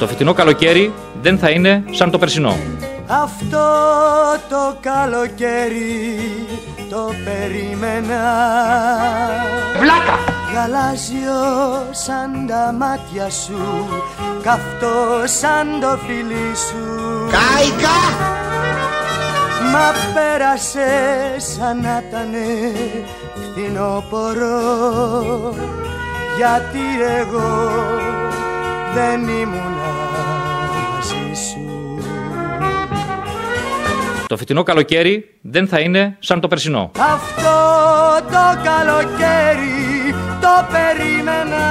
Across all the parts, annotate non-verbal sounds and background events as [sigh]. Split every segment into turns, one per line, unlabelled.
Το φετινό καλοκαίρι δεν θα είναι σαν το περσινό.
Αυτό το καλοκαίρι το περίμενα
Βλάκα!
Γαλάζιο σαν τα μάτια σου Καυτό σαν το φιλί σου
Κάικα!
Μα πέρασε σαν να ήτανε φθινόπορο Γιατί εγώ δεν ήμουνα μαζί σου
Το φετινό καλοκαίρι δεν θα είναι σαν το περσινό.
Αυτό το καλοκαίρι το περίμενα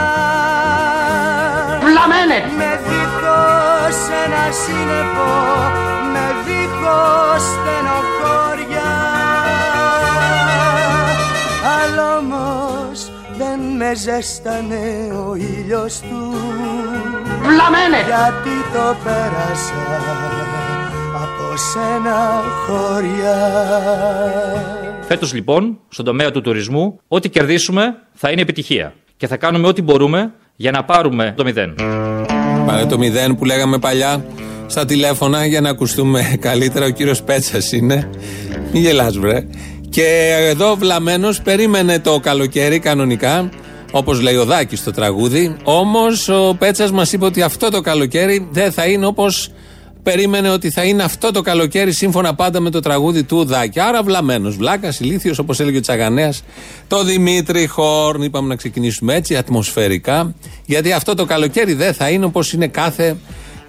Βλαμένε!
Με δίχως ένα σύννεφο Με δίχως στενοχώρια με ζέστανε ο ήλιος του
Βλαμένε!
Γιατί το πέρασα από σένα χώρια
Φέτος λοιπόν, στον τομέα του τουρισμού, ό,τι κερδίσουμε θα είναι επιτυχία. Και θα κάνουμε ό,τι μπορούμε για να πάρουμε το μηδέν.
Πάρε το μηδέν που λέγαμε παλιά στα τηλέφωνα για να ακουστούμε καλύτερα. Ο κύριος Πέτσας είναι. Μην γελάς βρε. Και εδώ βλαμμένος περίμενε το καλοκαίρι κανονικά. Όπως λέει ο Δάκης στο τραγούδι. Όμως ο Πέτσας μας είπε ότι αυτό το καλοκαίρι δεν θα είναι όπως περίμενε ότι θα είναι αυτό το καλοκαίρι σύμφωνα πάντα με το τραγούδι του Δάκη. Άρα βλαμμένος, βλάκας, ηλίθιος, όπως έλεγε ο Τσαγανέας. Το Δημήτρη Χόρν, είπαμε να ξεκινήσουμε έτσι, ατμοσφαιρικά. Γιατί αυτό το καλοκαίρι δεν θα είναι όπως είναι κάθε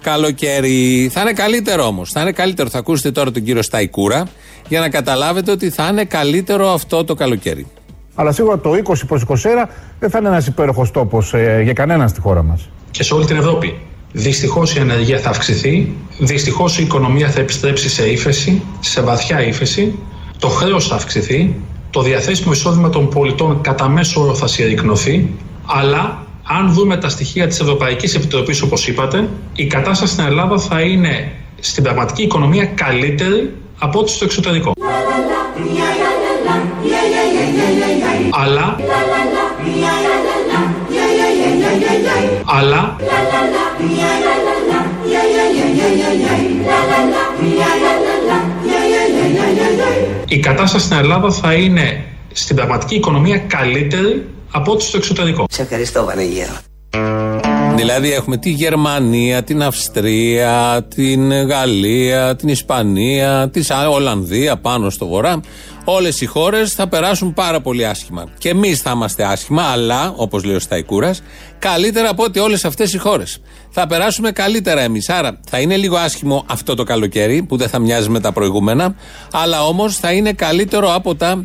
καλοκαίρι. Θα είναι καλύτερο όμως. Θα είναι καλύτερο. Θα ακούσετε τώρα τον κύριο Σταϊκούρα για να καταλάβετε ότι θα είναι καλύτερο αυτό το καλοκαίρι.
Αλλά σίγουρα το 20 προς 21 δεν θα είναι ένας υπέροχος τόπος ε, για κανέναν στη χώρα μας.
και σε όλη την Ευρώπη. Δυστυχώς η ανεργία θα αυξηθεί, δυστυχώς η οικονομία θα επιστρέψει σε ύφεση, σε βαθιά ύφεση, το χρέος θα αυξηθεί, το διαθέσιμο εισόδημα των πολιτών κατά μέσο όρο θα συρρυκνωθεί, αλλά αν δούμε τα στοιχεία της Ευρωπαϊκής Επιτροπής, όπως είπατε, η κατάσταση στην Ελλάδα θα είναι στην πραγματική οικονομία καλύτερη από ό,τι στο εξωτερικό. Αλλά αλλά η κατάσταση στην Ελλάδα θα είναι στην πραγματική οικονομία καλύτερη από ό,τι στο εξωτερικό.
Σε ευχαριστώ Βανεγέρο.
Δηλαδή έχουμε τη Γερμανία, την Αυστρία, την Γαλλία, την Ισπανία, τη Ολλανδία πάνω στο βορρά. Όλες οι χώρες θα περάσουν πάρα πολύ άσχημα. Και εμείς θα είμαστε άσχημα, αλλά, όπως λέει ο Σταϊκούρας, καλύτερα από ότι όλες αυτές οι χώρες. Θα περάσουμε καλύτερα εμείς. Άρα θα είναι λίγο άσχημο αυτό το καλοκαίρι, που δεν θα μοιάζει με τα προηγούμενα, αλλά όμως θα είναι καλύτερο από τα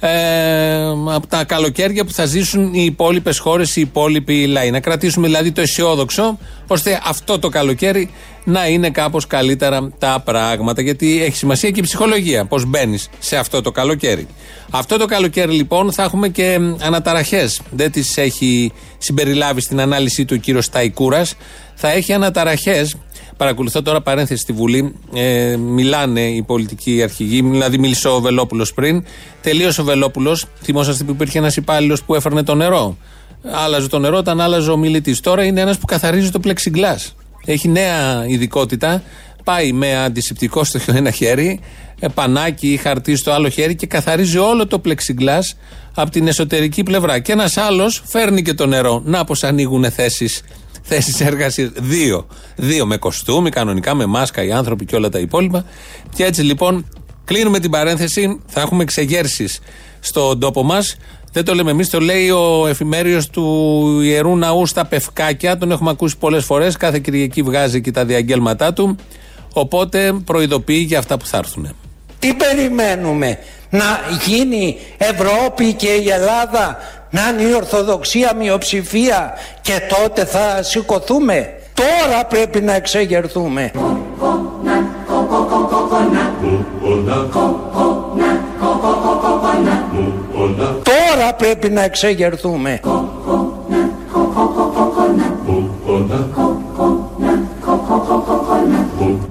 ε, από τα καλοκαίρια που θα ζήσουν οι υπόλοιπες χώρες, οι υπόλοιποι λαοί. Να κρατήσουμε δηλαδή το αισιόδοξο, ώστε αυτό το καλοκαίρι να είναι κάπως καλύτερα τα πράγματα. Γιατί έχει σημασία και η ψυχολογία, πώς μπαίνεις σε αυτό το καλοκαίρι. Αυτό το καλοκαίρι λοιπόν θα έχουμε και αναταραχές. Δεν τις έχει συμπεριλάβει στην ανάλυση του ο κύριος Σταϊκούρας. Θα έχει αναταραχές Παρακολουθώ τώρα παρένθεση στη Βουλή. Ε, μιλάνε οι πολιτικοί αρχηγοί, δηλαδή μίλησε ο Βελόπουλος πριν. Τελείωσε ο Βελόπουλος. Θυμόσαστε που υπήρχε ένας υπάλληλος που έφερνε το νερό. Άλλαζε το νερό όταν άλλαζε ο μιλητής. Τώρα είναι ένας που καθαρίζει το πλεξιγκλά. Έχει νέα ειδικότητα. Πάει με αντισηπτικό στο [laughs] ένα χέρι, ε, πανάκι ή χαρτί στο άλλο χέρι και καθαρίζει όλο το πλεξιγκλά από την εσωτερική πλευρά. Και ένας άλλος φέρνει και το νερό. Να πως ανοίγουν θέσεις θέσεις εργασίας. Δύο. Δύο με κοστούμι, κανονικά με μάσκα οι άνθρωποι και όλα τα υπόλοιπα. Και έτσι λοιπόν κλείνουμε την παρένθεση. Θα έχουμε εξεγέρσεις στον τόπο μας. Δεν το λέμε εμείς, το λέει ο εφημέριος του ιερού ναού στα Πευκάκια. Τον έχουμε ακούσει πολλές φορές. Κάθε Κυριακή βγάζει και τα διαγγέλματά του. Οπότε προειδοποιεί για αυτά που θα έρθουν.
Τι περιμένουμε να γίνει Ευρώπη και η Ελλάδα να είναι η Ορθοδοξία μειοψηφία και τότε θα σηκωθούμε. Τώρα πρέπει να εξεγερθούμε. Τώρα πρέπει να εξεγερθούμε.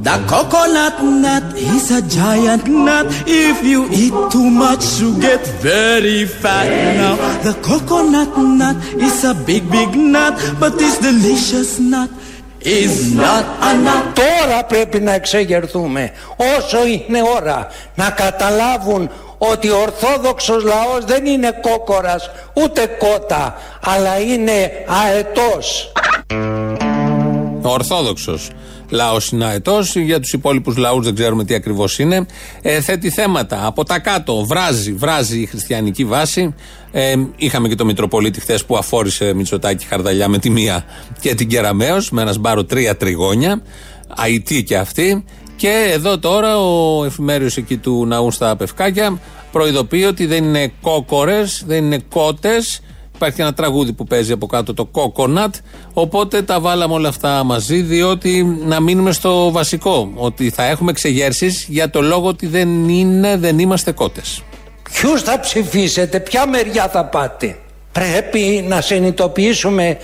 The coconut nut is a giant nut. If you eat too much, you get very fat. Now, the coconut nut is a big, big nut, but it's delicious nut.
is not enough.
Τώρα πρέπει να εξεγερθούμε όσο είναι ώρα να καταλάβουν ότι ο Ορθόδοξος λαός δεν είναι κόκορας ούτε κότα αλλά είναι αετός.
Ο Ορθόδοξος λαός είναι αετός. Για τους υπόλοιπους λαούς δεν ξέρουμε τι ακριβώς είναι. Ε, θέτει θέματα. Από τα κάτω βράζει, βράζει η χριστιανική βάση. Ε, είχαμε και το Μητροπολίτη χθες που αφόρησε Μητσοτάκη Χαρδαλιά με τη μία και την Κεραμαίο με ένα σπάρο τρία τριγώνια. Αιτή και αυτή. Και εδώ τώρα ο εφημέριος εκεί του ναού στα Πευκάκια προειδοποιεί ότι δεν είναι κόκορες, δεν είναι κότες Υπάρχει ένα τραγούδι που παίζει από κάτω το Coconut. Οπότε τα βάλαμε όλα αυτά μαζί, διότι να μείνουμε στο βασικό. Ότι θα έχουμε εξεγέρσει για το λόγο ότι δεν είναι, δεν είμαστε κότες.
Ποιους θα ψηφίσετε, ποια μεριά θα πάτε; Πρέπει να συνειδητοποιήσουμε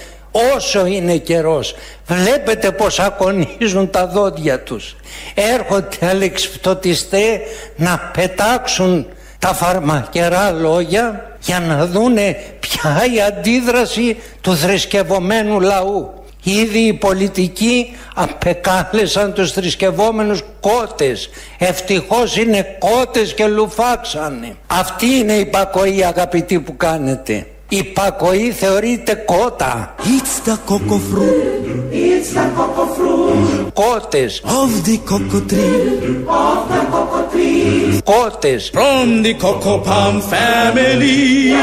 όσο είναι καιρός. Βλέπετε πως ακονίζουν τα δόντια τους. Έρχονται αλεξιπτωτιστές να πετάξουν τα φαρμακερά λόγια για να δούνε ποια η αντίδραση του θρησκευωμένου λαού. Ήδη οι πολιτικοί απεκάλεσαν τους θρησκευόμενους κότες. Ευτυχώς είναι κότες και λουφάξανε. Αυτή είναι η πακοή αγαπητοί που κάνετε. Η πακοή θεωρείται κότα.
It's the cocoa fruit. It's the cocoa fruit.
Κότες.
Of the cocoa tree. Of the cocoa tree.
Κότες.
From the cocoa palm family.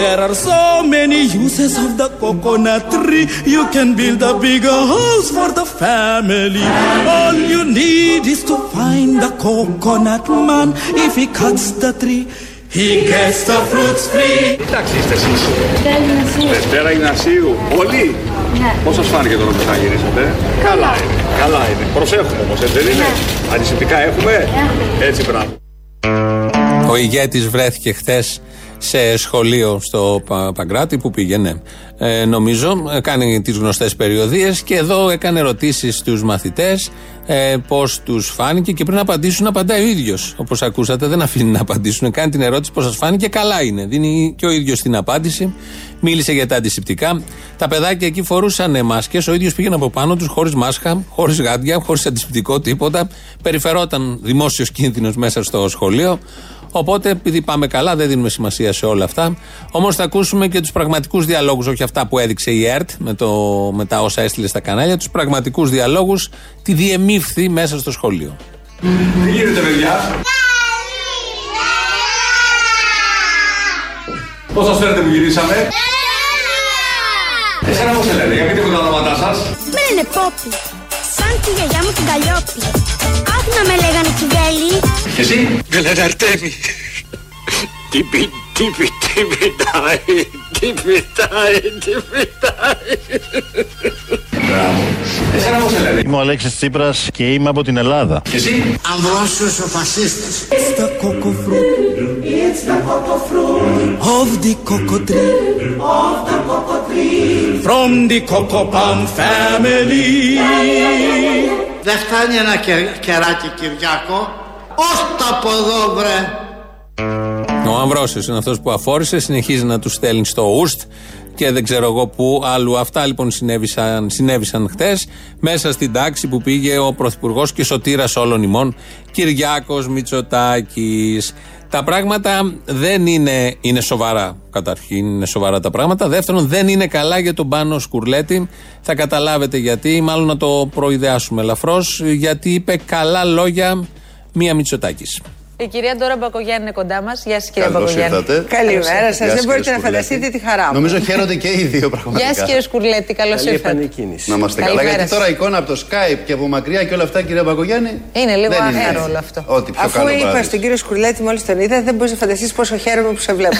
There are so many uses of the coconut tree. You can build a bigger house for the family. All you need is to find the coconut man. If he cuts the tree, he gets the fruits free.
Εντάξει είστε εσείς. Δευτέρα Ιγνασίου. Όλοι.
Ναι.
Πώς σας φάνηκε τώρα που θα γυρίσατε. Καλά είναι. Καλά είναι. Προσέχουμε όμως, έτσι δεν είναι; Αντισηπτικά έχουμε; Έτσι μπράβο.
Ο ηγέτης βρέθηκε χθες σε σχολείο στο Πα- Παγκράτη που πήγαινε. Ε, νομίζω ε, κάνει τις γνωστές περιοδίες και εδώ έκανε ερωτήσεις στους μαθητές ε, πώς τους φάνηκε και πριν απαντήσουν απαντάει ο ίδιος. Όπως ακούσατε δεν αφήνει να απαντήσουν. Κάνει την ερώτηση πώς σας φάνηκε καλά είναι. Δίνει και ο ίδιος την απάντηση. Μίλησε για τα αντισηπτικά. Τα παιδάκια εκεί φορούσαν μάσκες. Ο ίδιος πήγαινε από πάνω τους χωρίς μάσκα χωρίς γάντια, χωρίς αντισηπτικό τίποτα. Περιφερόταν δημόσιος κίνδυνος μέσα στο σχολείο Οπότε, επειδή πάμε καλά, δεν δίνουμε σημασία σε όλα αυτά. Όμως, θα ακούσουμε και τους πραγματικούς διαλόγους, όχι αυτά που έδειξε η ΕΡΤ με, το, με τα όσα έστειλε στα κανάλια, τους πραγματικούς διαλόγους, τη διεμήφθη μέσα στο σχολείο.
Τι γίνεται παιδιά; Πώς σας φαίνεται που γυρίσαμε; Εσένα πώς σε λένε, για πείτε μου τα ονόματά σας.
Με λένε Πόπι. Σαν τη γιαγιά μου την Καλλιόπη. Άκου να με λέγανε Κιβέλη.
Και εσύ;
Με λένε Αρτέμι.
Τι πει, τι πει, τι πιτάει, τι πιτάει, τι πιτάει. Μπράβο. Εσένα πώς σε λένε;
Είμαι ο Αλέξης Τσίπρας και είμαι από την Ελλάδα.
Και εσύ;
Αμβρόσιος ο φασίστας.
It's the cocoa fruit. It's the cocoa fruit. Of the cocoa tree. Of the cocoa tree. From the cocoa palm family.
Δεν φτάνει ένα κε- κεράκι Κυριάκο. Ως τα από εδώ βρε.
Ο Αμβρόσιος είναι αυτός που αφόρησε, συνεχίζει να τους στέλνει στο ΟΥΣΤ και δεν ξέρω εγώ πού άλλου. Αυτά λοιπόν συνέβησαν, συνέβησαν χτες μέσα στην τάξη που πήγε ο Πρωθυπουργός και σωτήρας όλων ημών, Κυριάκος Μητσοτάκης. Τα πράγματα δεν είναι, είναι σοβαρά. Καταρχήν είναι σοβαρά τα πράγματα. Δεύτερον, δεν είναι καλά για τον Πάνο Σκουρλέτη. Θα καταλάβετε γιατί, μάλλον να το προειδεάσουμε ελαφρώς, γιατί είπε καλά λόγια μία Μητσοτάκης.
Η κυρία Ντόρα Μπακογιάννη είναι κοντά μας. Γεια σας, κυρία
Καλώς
Μπακογιάννη.
ήρθατε.
Καλημέρα
Γεια
σας.
σας,
Δεν μπορείτε
κύριε
να φανταστείτε τη χαρά μου.
Νομίζω χαίρονται και οι δύο πραγματικά.
Γεια σας, κύριε Σκουρλέτη. Καλώς ήρθατε.
Να είμαστε καλά.
Καλημέρα
Γιατί
σας.
τώρα εικόνα από το Skype και από μακριά και όλα αυτά, κυρία Μπαγκογιάννη.
Είναι λίγο
δεν
αέρο
έτσι.
όλο αυτό.
Ό,τι πιο
Αφού
καλό
είπα
βράδυ.
στον κύριο Σκουρλέτη μόλις τον είδα, δεν μπορείς να φανταστείς πόσο χαίρομαι που σε βλέπω.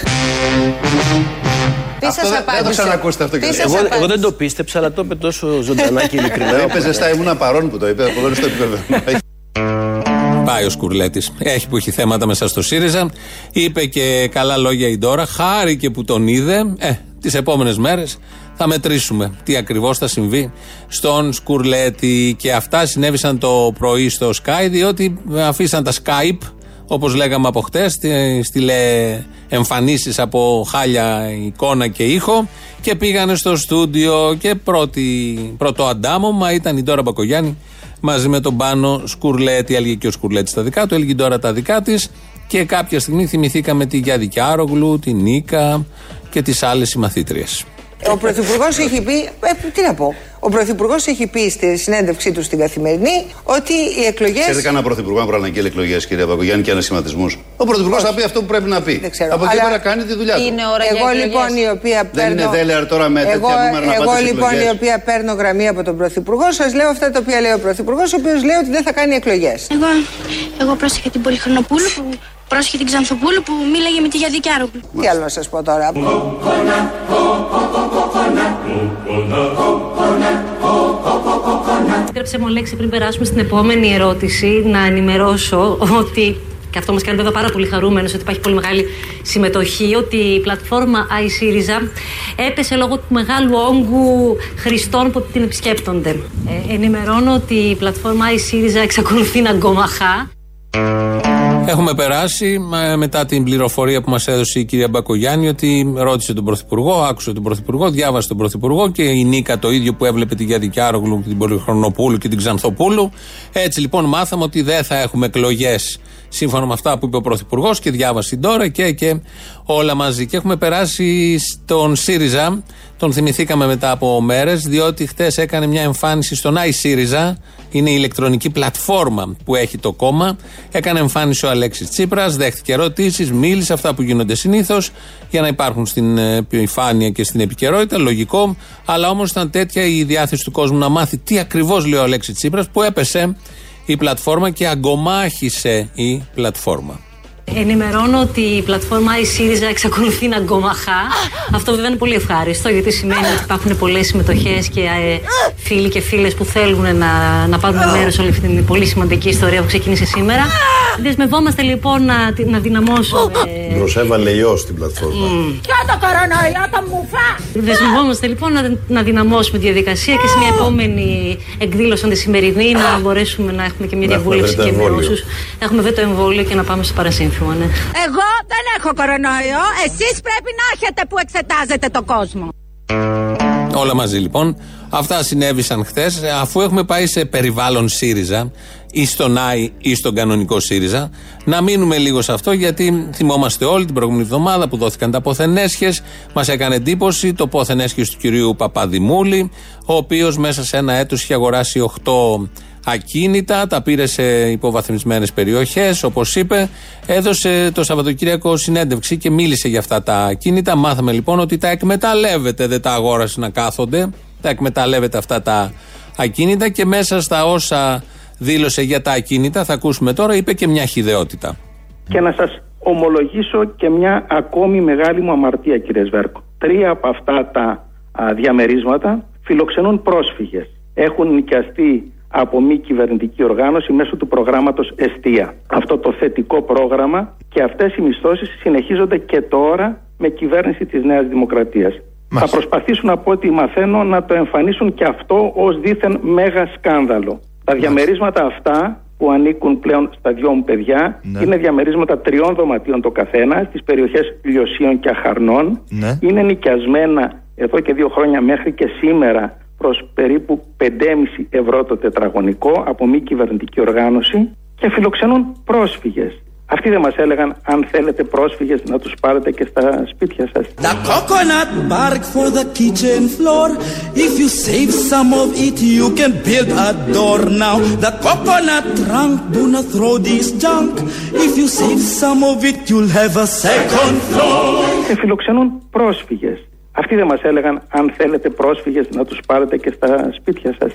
Τι
Αυτό
σας
δεν- δεν το
απάντησε;
ξανακούσετε αυτό,
Τι
κύριε.
σας
Εγώ-
απάντησε.
εγώ δεν
το πίστεψα, αλλά το είπε τόσο ζωντανά και ειλικρινά.
Το είπε ζεστά, ήμουν παρόν που το είπε. Από εδώ στο επίπεδο.
Πάει ο Σκουρλέτης. Έχει που έχει θέματα μέσα στο ΣΥΡΙΖΑ. Είπε και καλά λόγια η Ντόρα. Χάρηκε που τον είδε. Ε, τις επόμενες μέρες θα μετρήσουμε τι ακριβώς θα συμβεί στον Σκουρλέτη. Και αυτά συνέβησαν το πρωί στο Sky, διότι αφήσαν τα Skype Όπως λέγαμε από χτες, στείλε εμφανίσεις από χάλια εικόνα και ήχο και πήγανε στο στούντιο και πρώτη, πρώτο αντάμωμα ήταν η Ντόρα Μπακογιάννη μαζί με τον Πάνο Σκουρλέτη. Έλεγε και ο Σκουρλέτης τα δικά του, έλεγε τώρα τα δικά της. Και κάποια στιγμή θυμηθήκαμε τη Γιάδη Κιάρογλου, τη Νίκα και τις άλλες συμμαθήτριες.
Ο Πρωθυπουργός έχει πει. Ε, τι να πω. Ο Πρωθυπουργός έχει πει στη συνέντευξή του στην Καθημερινή ότι οι εκλογέ.
Ξέρετε κανένα Πρωθυπουργό να προαναγγείλει εκλογές, κυρία Παγκογιάννη, και ανασχηματισμού. Ο Πρωθυπουργός θα πει αυτό που πρέπει να πει.
Δεν ξέρω.
Από εκεί
Αλλά
πέρα κάνει τη δουλειά του.
Είναι ώρα
Εγώ
για
λοιπόν
εκλογές.
η οποία
Δεν
παίρνω.
είναι δέλεαρ τώρα με τέτοια
εγώ,
νούμερα να
εγώ
πάτε στις
λοιπόν
εκλογές.
η οποία παίρνω γραμμή από τον Πρωθυπουργό, σας λέω αυτά τα οποία λέει ο Πρωθυπουργός, ο οποίος λέει ότι δεν θα κάνει εκλογές.
Εγώ, εγώ πρόσεχα την Πολυχρονοπούλου που πρόσεχε την Ξανθοπούλου που μίλαγε με τη Γιαδή Κιάρογλου.
Τι άλλο να σας πω τώρα;
Επιτρέψτε μου, Αλέξη, πριν περάσουμε στην επόμενη ερώτηση, να ενημερώσω ότι. Και αυτό μας κάνει βέβαια πάρα πολύ χαρούμενος ότι υπάρχει πολύ μεγάλη συμμετοχή. Ότι η πλατφόρμα iSyriza έπεσε λόγω του μεγάλου όγκου χρηστών που την επισκέπτονται. Ε, ενημερώνω ότι η πλατφόρμα iSyriza εξακολουθεί να γκομαχά.
Έχουμε περάσει μα, μετά την πληροφορία που μας έδωσε η κυρία Μπακογιάννη ότι ρώτησε τον Πρωθυπουργό, άκουσε τον Πρωθυπουργό, διάβασε τον Πρωθυπουργό και η Νίκα το ίδιο που έβλεπε τη Γιάννη Κιάρογλου, την Πολυχρονοπούλου και την Ξανθοπούλου. Έτσι λοιπόν μάθαμε ότι δεν θα έχουμε εκλογές σύμφωνα με αυτά που είπε ο Πρωθυπουργός και διάβασε τώρα και, και όλα μαζί. Και έχουμε περάσει στον ΣΥΡΙΖΑ. Τον θυμηθήκαμε μετά από μέρες, διότι χτες έκανε μια εμφάνιση στον iSyriza. Είναι η ηλεκτρονική πλατφόρμα που έχει το κόμμα. Έκανε εμφάνιση ο Αλέξης Τσίπρας, δέχτηκε ερωτήσεις, μίλησε αυτά που γίνονται συνήθως για να υπάρχουν στην επιφάνεια και στην επικαιρότητα. Λογικό. Αλλά όμως ήταν τέτοια η διάθεση του κόσμου να μάθει τι ακριβώς λέει ο Αλέξης Τσίπρας που έπεσε η πλατφόρμα και αγκομάχησε η πλατφόρμα.
Ενημερώνω ότι η πλατφόρμα iSyriza εξακολουθεί να γκομαχά. Αυτό βέβαια είναι πολύ ευχάριστο γιατί σημαίνει ότι υπάρχουν πολλές συμμετοχές και ε, φίλοι και φίλες που θέλουν να, να πάρουν μέρος σε όλη αυτή την πολύ σημαντική ιστορία που ξεκίνησε σήμερα. Δεσμευόμαστε λοιπόν να, τη- να δυναμώσουμε.
Προσέβαλε ιό στην πλατφόρμα.
Ποιο το κορονοϊό το μουφά!
Δεσμευόμαστε λοιπόν να, να δυναμώσουμε τη διαδικασία και σε μια επόμενη εκδήλωση, σαν τη σημερινή, να μπορέσουμε να έχουμε και μια
Να έχουμε
διαβούλευση
βρει το
και με
εμβόλιο.
όσους έχουμε βρει το εμβόλιο και να πάμε στο παρασύμφωμα. Ναι.
Εγώ δεν έχω κορονοϊό. Εσείς πρέπει να έχετε που εξετάζετε το κόσμο.
Όλα μαζί λοιπόν. Αυτά συνέβησαν χθες. Αφού έχουμε πάει σε περιβάλλον ΣΥΡΙΖΑ ή στον ΆΗ ή στον κανονικό ΣΥΡΙΖΑ, να μείνουμε λίγο σε αυτό γιατί θυμόμαστε όλοι την προηγούμενη εβδομάδα που δόθηκαν τα πόθενέσχε. Μας έκανε εντύπωση το πόθενέσχε του κυρίου Παπαδημούλη, ο οποίος μέσα σε ένα έτος είχε αγοράσει 8 ακίνητα, τα πήρε σε υποβαθμισμένες περιοχές, όπως είπε. Έδωσε το Σαββατοκύριακο συνέντευξη και μίλησε για αυτά τα ακίνητα. Μάθαμε λοιπόν ότι τα εκμεταλλεύεται, δεν τα αγόρασε να κάθονται. Τα εκμεταλλεύεται αυτά τα ακίνητα και μέσα στα όσα δήλωσε για τα ακίνητα, θα ακούσουμε τώρα, είπε και μια χιδεότητα.
Και να σας ομολογήσω και μια ακόμη μεγάλη μου αμαρτία κύριε Σβέρκο. Τρία από αυτά τα α, διαμερίσματα φιλοξενούν πρόσφυγες. Έχουν νοικιαστεί από μη κυβερνητική οργάνωση μέσω του προγράμματος Εστία. Αυτό το θετικό πρόγραμμα και αυτές οι μισθώσεις συνεχίζονται και τώρα με κυβέρνηση της Νέας Δημοκρατίας. Θα προσπαθήσουν από ό,τι μαθαίνω να το εμφανίσουν και αυτό ως δίθεν μέγα σκάνδαλο. Τα διαμερίσματα αυτά που ανήκουν πλέον στα δυο μου παιδιά
Ναι.
είναι διαμερίσματα τριών δωματίων το καθένα στις περιοχές Λιωσίων και Αχαρνών.
Ναι.
Είναι νοικιασμένα εδώ και δύο χρόνια μέχρι και σήμερα προς περίπου 5,5 ευρώ το τετραγωνικό από μη κυβερνητική οργάνωση και φιλοξενούν πρόσφυγες. Αυτοί δεν μας έλεγαν αν θέλετε πρόσφυγες να τους πάρετε και στα σπίτια σας.
The coconut bark for the kitchen floor. If you save some of it, you can build a door now. The coconut trunk, do not throw this junk. If you save some of it, you'll have a second floor.
Και φιλοξενούν πρόσφυγες. Αυτοί δεν μας έλεγαν αν θέλετε πρόσφυγες να τους πάρετε και στα σπίτια σας.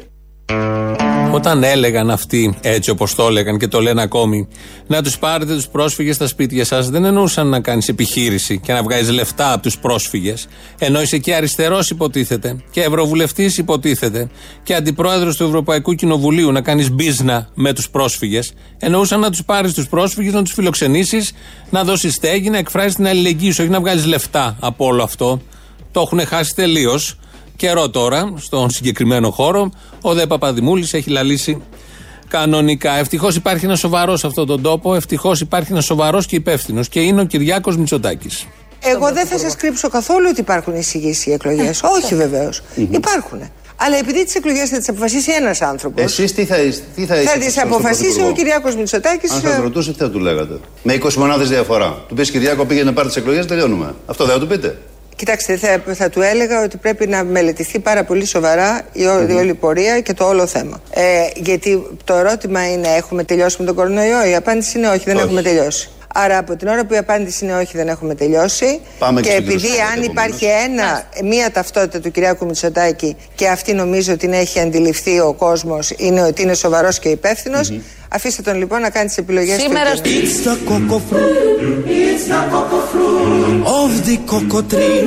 Όταν έλεγαν αυτοί, έτσι όπως το έλεγαν και το λένε ακόμη, να τους πάρετε τους πρόσφυγες στα σπίτια σας, δεν εννοούσαν να κάνεις επιχείρηση και να βγάζεις λεφτά από τους πρόσφυγες. Ενώ είσαι και αριστερός, υποτίθεται, και ευρωβουλευτής, υποτίθεται, και αντιπρόεδρος του Ευρωπαϊκού Κοινοβουλίου, να κάνεις μπίζνα με τους πρόσφυγες. Εννοούσαν να τους πάρεις τους πρόσφυγες, να τους φιλοξενήσεις, να δώσεις στέγη, να εκφράσει την αλληλεγγύη σου, όχι να βγάζεις λεφτά από όλο αυτό. Το έχουν χάσει τελείως. Καιρό τώρα, στον συγκεκριμένο χώρο, ο Δε Παπαδημούλης έχει λαλήσει κανονικά. Ευτυχώς υπάρχει ένας σοβαρός σε αυτόν τον τόπο, ευτυχώς υπάρχει ένας σοβαρός και υπεύθυνος και είναι ο Κυριάκος Μητσοτάκης.
Εγώ δεν θα σας κρύψω καθόλου ότι υπάρχουν εισηγήσεις οι εκλογές. Όχι βεβαίως. Υπάρχουν. Αλλά επειδή τις εκλογές θα τις αποφασίσει ένας άνθρωπος.
Εσείς τι θα, τι θα,
Θα τις αποφασίσει ο Κυριάκος Μητσοτάκης.
Αν σας ρωτούσες, τι θα του λέγατε; Με 20 μονάδες διαφορά. Του πεις Κυριάκο πήγαινε πάρει τις εκλογές, τελειώνουμε. Αυτό δεν θα του πείτε.
Κοιτάξτε, θα, θα του έλεγα ότι πρέπει να μελετηθεί πάρα πολύ σοβαρά η, ό- η όλη πορεία και το όλο θέμα. Ε, γιατί το ερώτημα είναι, έχουμε τελειώσει με τον κορονοϊό; Η απάντηση είναι όχι, δεν
Όχι.
έχουμε τελειώσει. Άρα από την ώρα που η απάντηση είναι όχι, δεν έχουμε τελειώσει.
Πάμε και
και
στο
επειδή
κύριο
αν
Σάκη,
υπάρχει ένα, μία ταυτότητα του Κυριάκου Μητσοτάκη και αυτή νομίζω ότι την έχει αντιληφθεί ο κόσμος, είναι ότι είναι σοβαρός και υπεύθυνος. Αφήστε τον λοιπόν να κάνει τις επιλογές του.
Σήμερα
εκείνος.
It's the cocoa fruit. It's the cocoa fruit of the cocoa tree.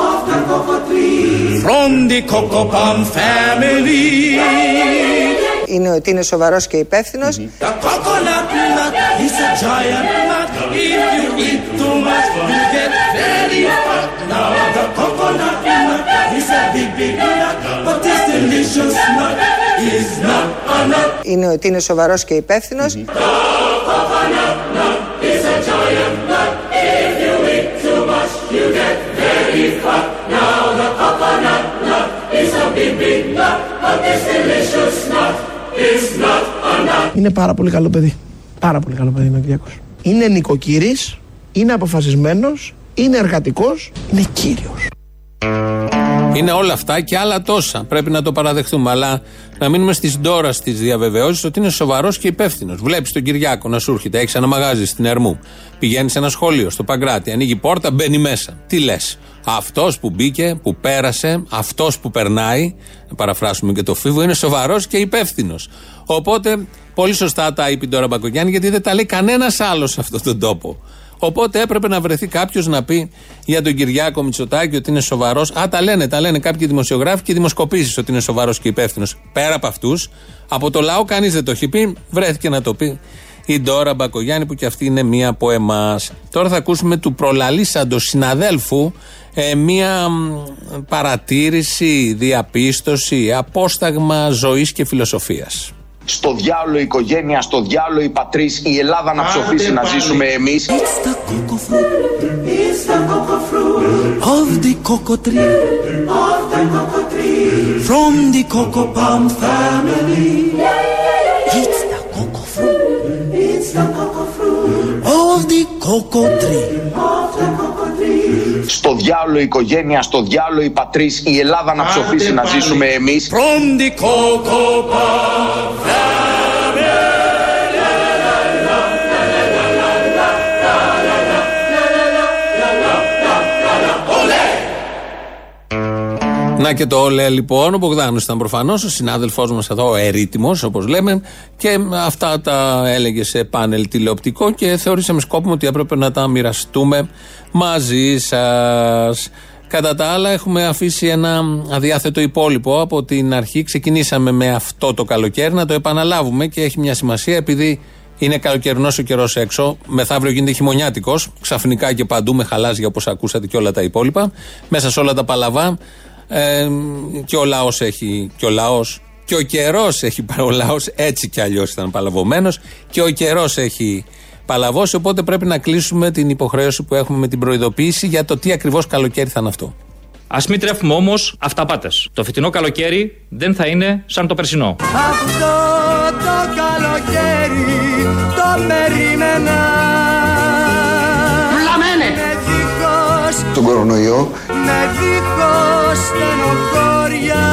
Of the cocoa tree. From the cocoa palm family.
Είναι ότι είναι σοβαρός και υπεύθυνος.
The coconut nut is a giant nut. If you eat too much, you get very fat. Now the coconut nut is a big, big nut, but this delicious nut is not a nut.
Είναι ότι είναι σοβαρό και υπεύθυνο.
The coconut nut is a giant nut. If you eat too much, you get very fat. Now the coconut nut is a big, big nut, but this delicious nut is not a nut.
Είναι πάρα πολύ καλό παιδί. Πάρα πολύ καλό παιδί είναι ο Κυριάκο. Είναι νοικοκύρης, είναι αποφασισμένος, είναι εργατικός, είναι κύριος.
Είναι όλα αυτά και άλλα τόσα. Πρέπει να το παραδεχτούμε. Αλλά να μείνουμε στις ντόρας της διαβεβαιώσει ότι είναι σοβαρός και υπεύθυνος. Βλέπεις τον Κυριάκο να σου έρχεται, έχεις ένα μαγάζι στην Ερμού. Πηγαίνεις σε ένα σχολείο, στο Παγκράτη, ανοίγει πόρτα, μπαίνει μέσα. Τι λες; Αυτός που μπήκε, που πέρασε, αυτός που περνάει, να παραφράσουμε και το φίβο, είναι σοβαρός και υπεύθυνος. Οπότε, πολύ σωστά τα είπε τώρα Μπακογιάννη, γιατί δεν τα λέει κανένας άλλος σε αυτόν τον τόπο. Οπότε έπρεπε να βρεθεί κάποιος να πει για τον Κυριάκο Μητσοτάκη ότι είναι σοβαρός. Α, τα λένε, τα λένε κάποιοι δημοσιογράφοι και δημοσκοπήσεις ότι είναι σοβαρός και υπεύθυνος. Πέρα από αυτούς, από το λαό κανείς δεν το έχει πει. Βρέθηκε να το πει η Ντόρα Μπακογιάννη που και αυτή είναι μία από εμάς. Τώρα θα ακούσουμε του προλαλήσαντος συναδέλφου ε, μία μ, παρατήρηση, διαπίστωση, απόσταγμα ζωής και φιλοσοφίας.
Στο διάλογο η οικογένεια, στο διάλογο η πατρίς, η Ελλάδα να ψοφήσει να ζήσουμε εμείς.
It's the cocoa fruit. It's the cocoa fruit of the cocoa tree. Of the cocoa tree.
Στο διάλογο η οικογένεια, στο διάλογο η πατρίς, η Ελλάδα να ψοφήσει να ζήσουμε εμείς.
Να και το όλε λοιπόν. Ο Μπογδάνος ήταν προφανώς ο συνάδελφός μας εδώ, ο ερήτημος, όπως λέμε, και αυτά τα έλεγε σε πάνελ τηλεοπτικό και θεωρήσαμε σκόπιμο ότι έπρεπε να τα μοιραστούμε μαζί σας. Κατά τα άλλα, έχουμε αφήσει ένα αδιάθετο υπόλοιπο από την αρχή. Ξεκινήσαμε με αυτό το καλοκαίρι, να το επαναλάβουμε και έχει μια σημασία επειδή είναι καλοκαιρινός ο καιρός έξω. Μεθαύριο γίνεται χειμωνιάτικος. Ξαφνικά και παντού με χαλάζια όπως ακούσατε και όλα τα υπόλοιπα. Μέσα σε όλα τα παλαβά. Ε, και ο λαός έχει. Και ο λαός. Και ο καιρός έχει. [laughs] Ο λαός έτσι κι αλλιώς ήταν παλαβωμένος. Και ο καιρός έχει παλαβώσει. Οπότε πρέπει να κλείσουμε την υποχρέωση που έχουμε με την προειδοποίηση για το τι ακριβώς καλοκαίρι θα είναι αυτό.
Α μην τρέφουμε όμως αυταπάτες. Το φετινό καλοκαίρι δεν θα είναι σαν το περσινό.
Αυτό το καλοκαίρι το περίμενα
Τον κορονοϊό.
Με δίχως στενοχώρια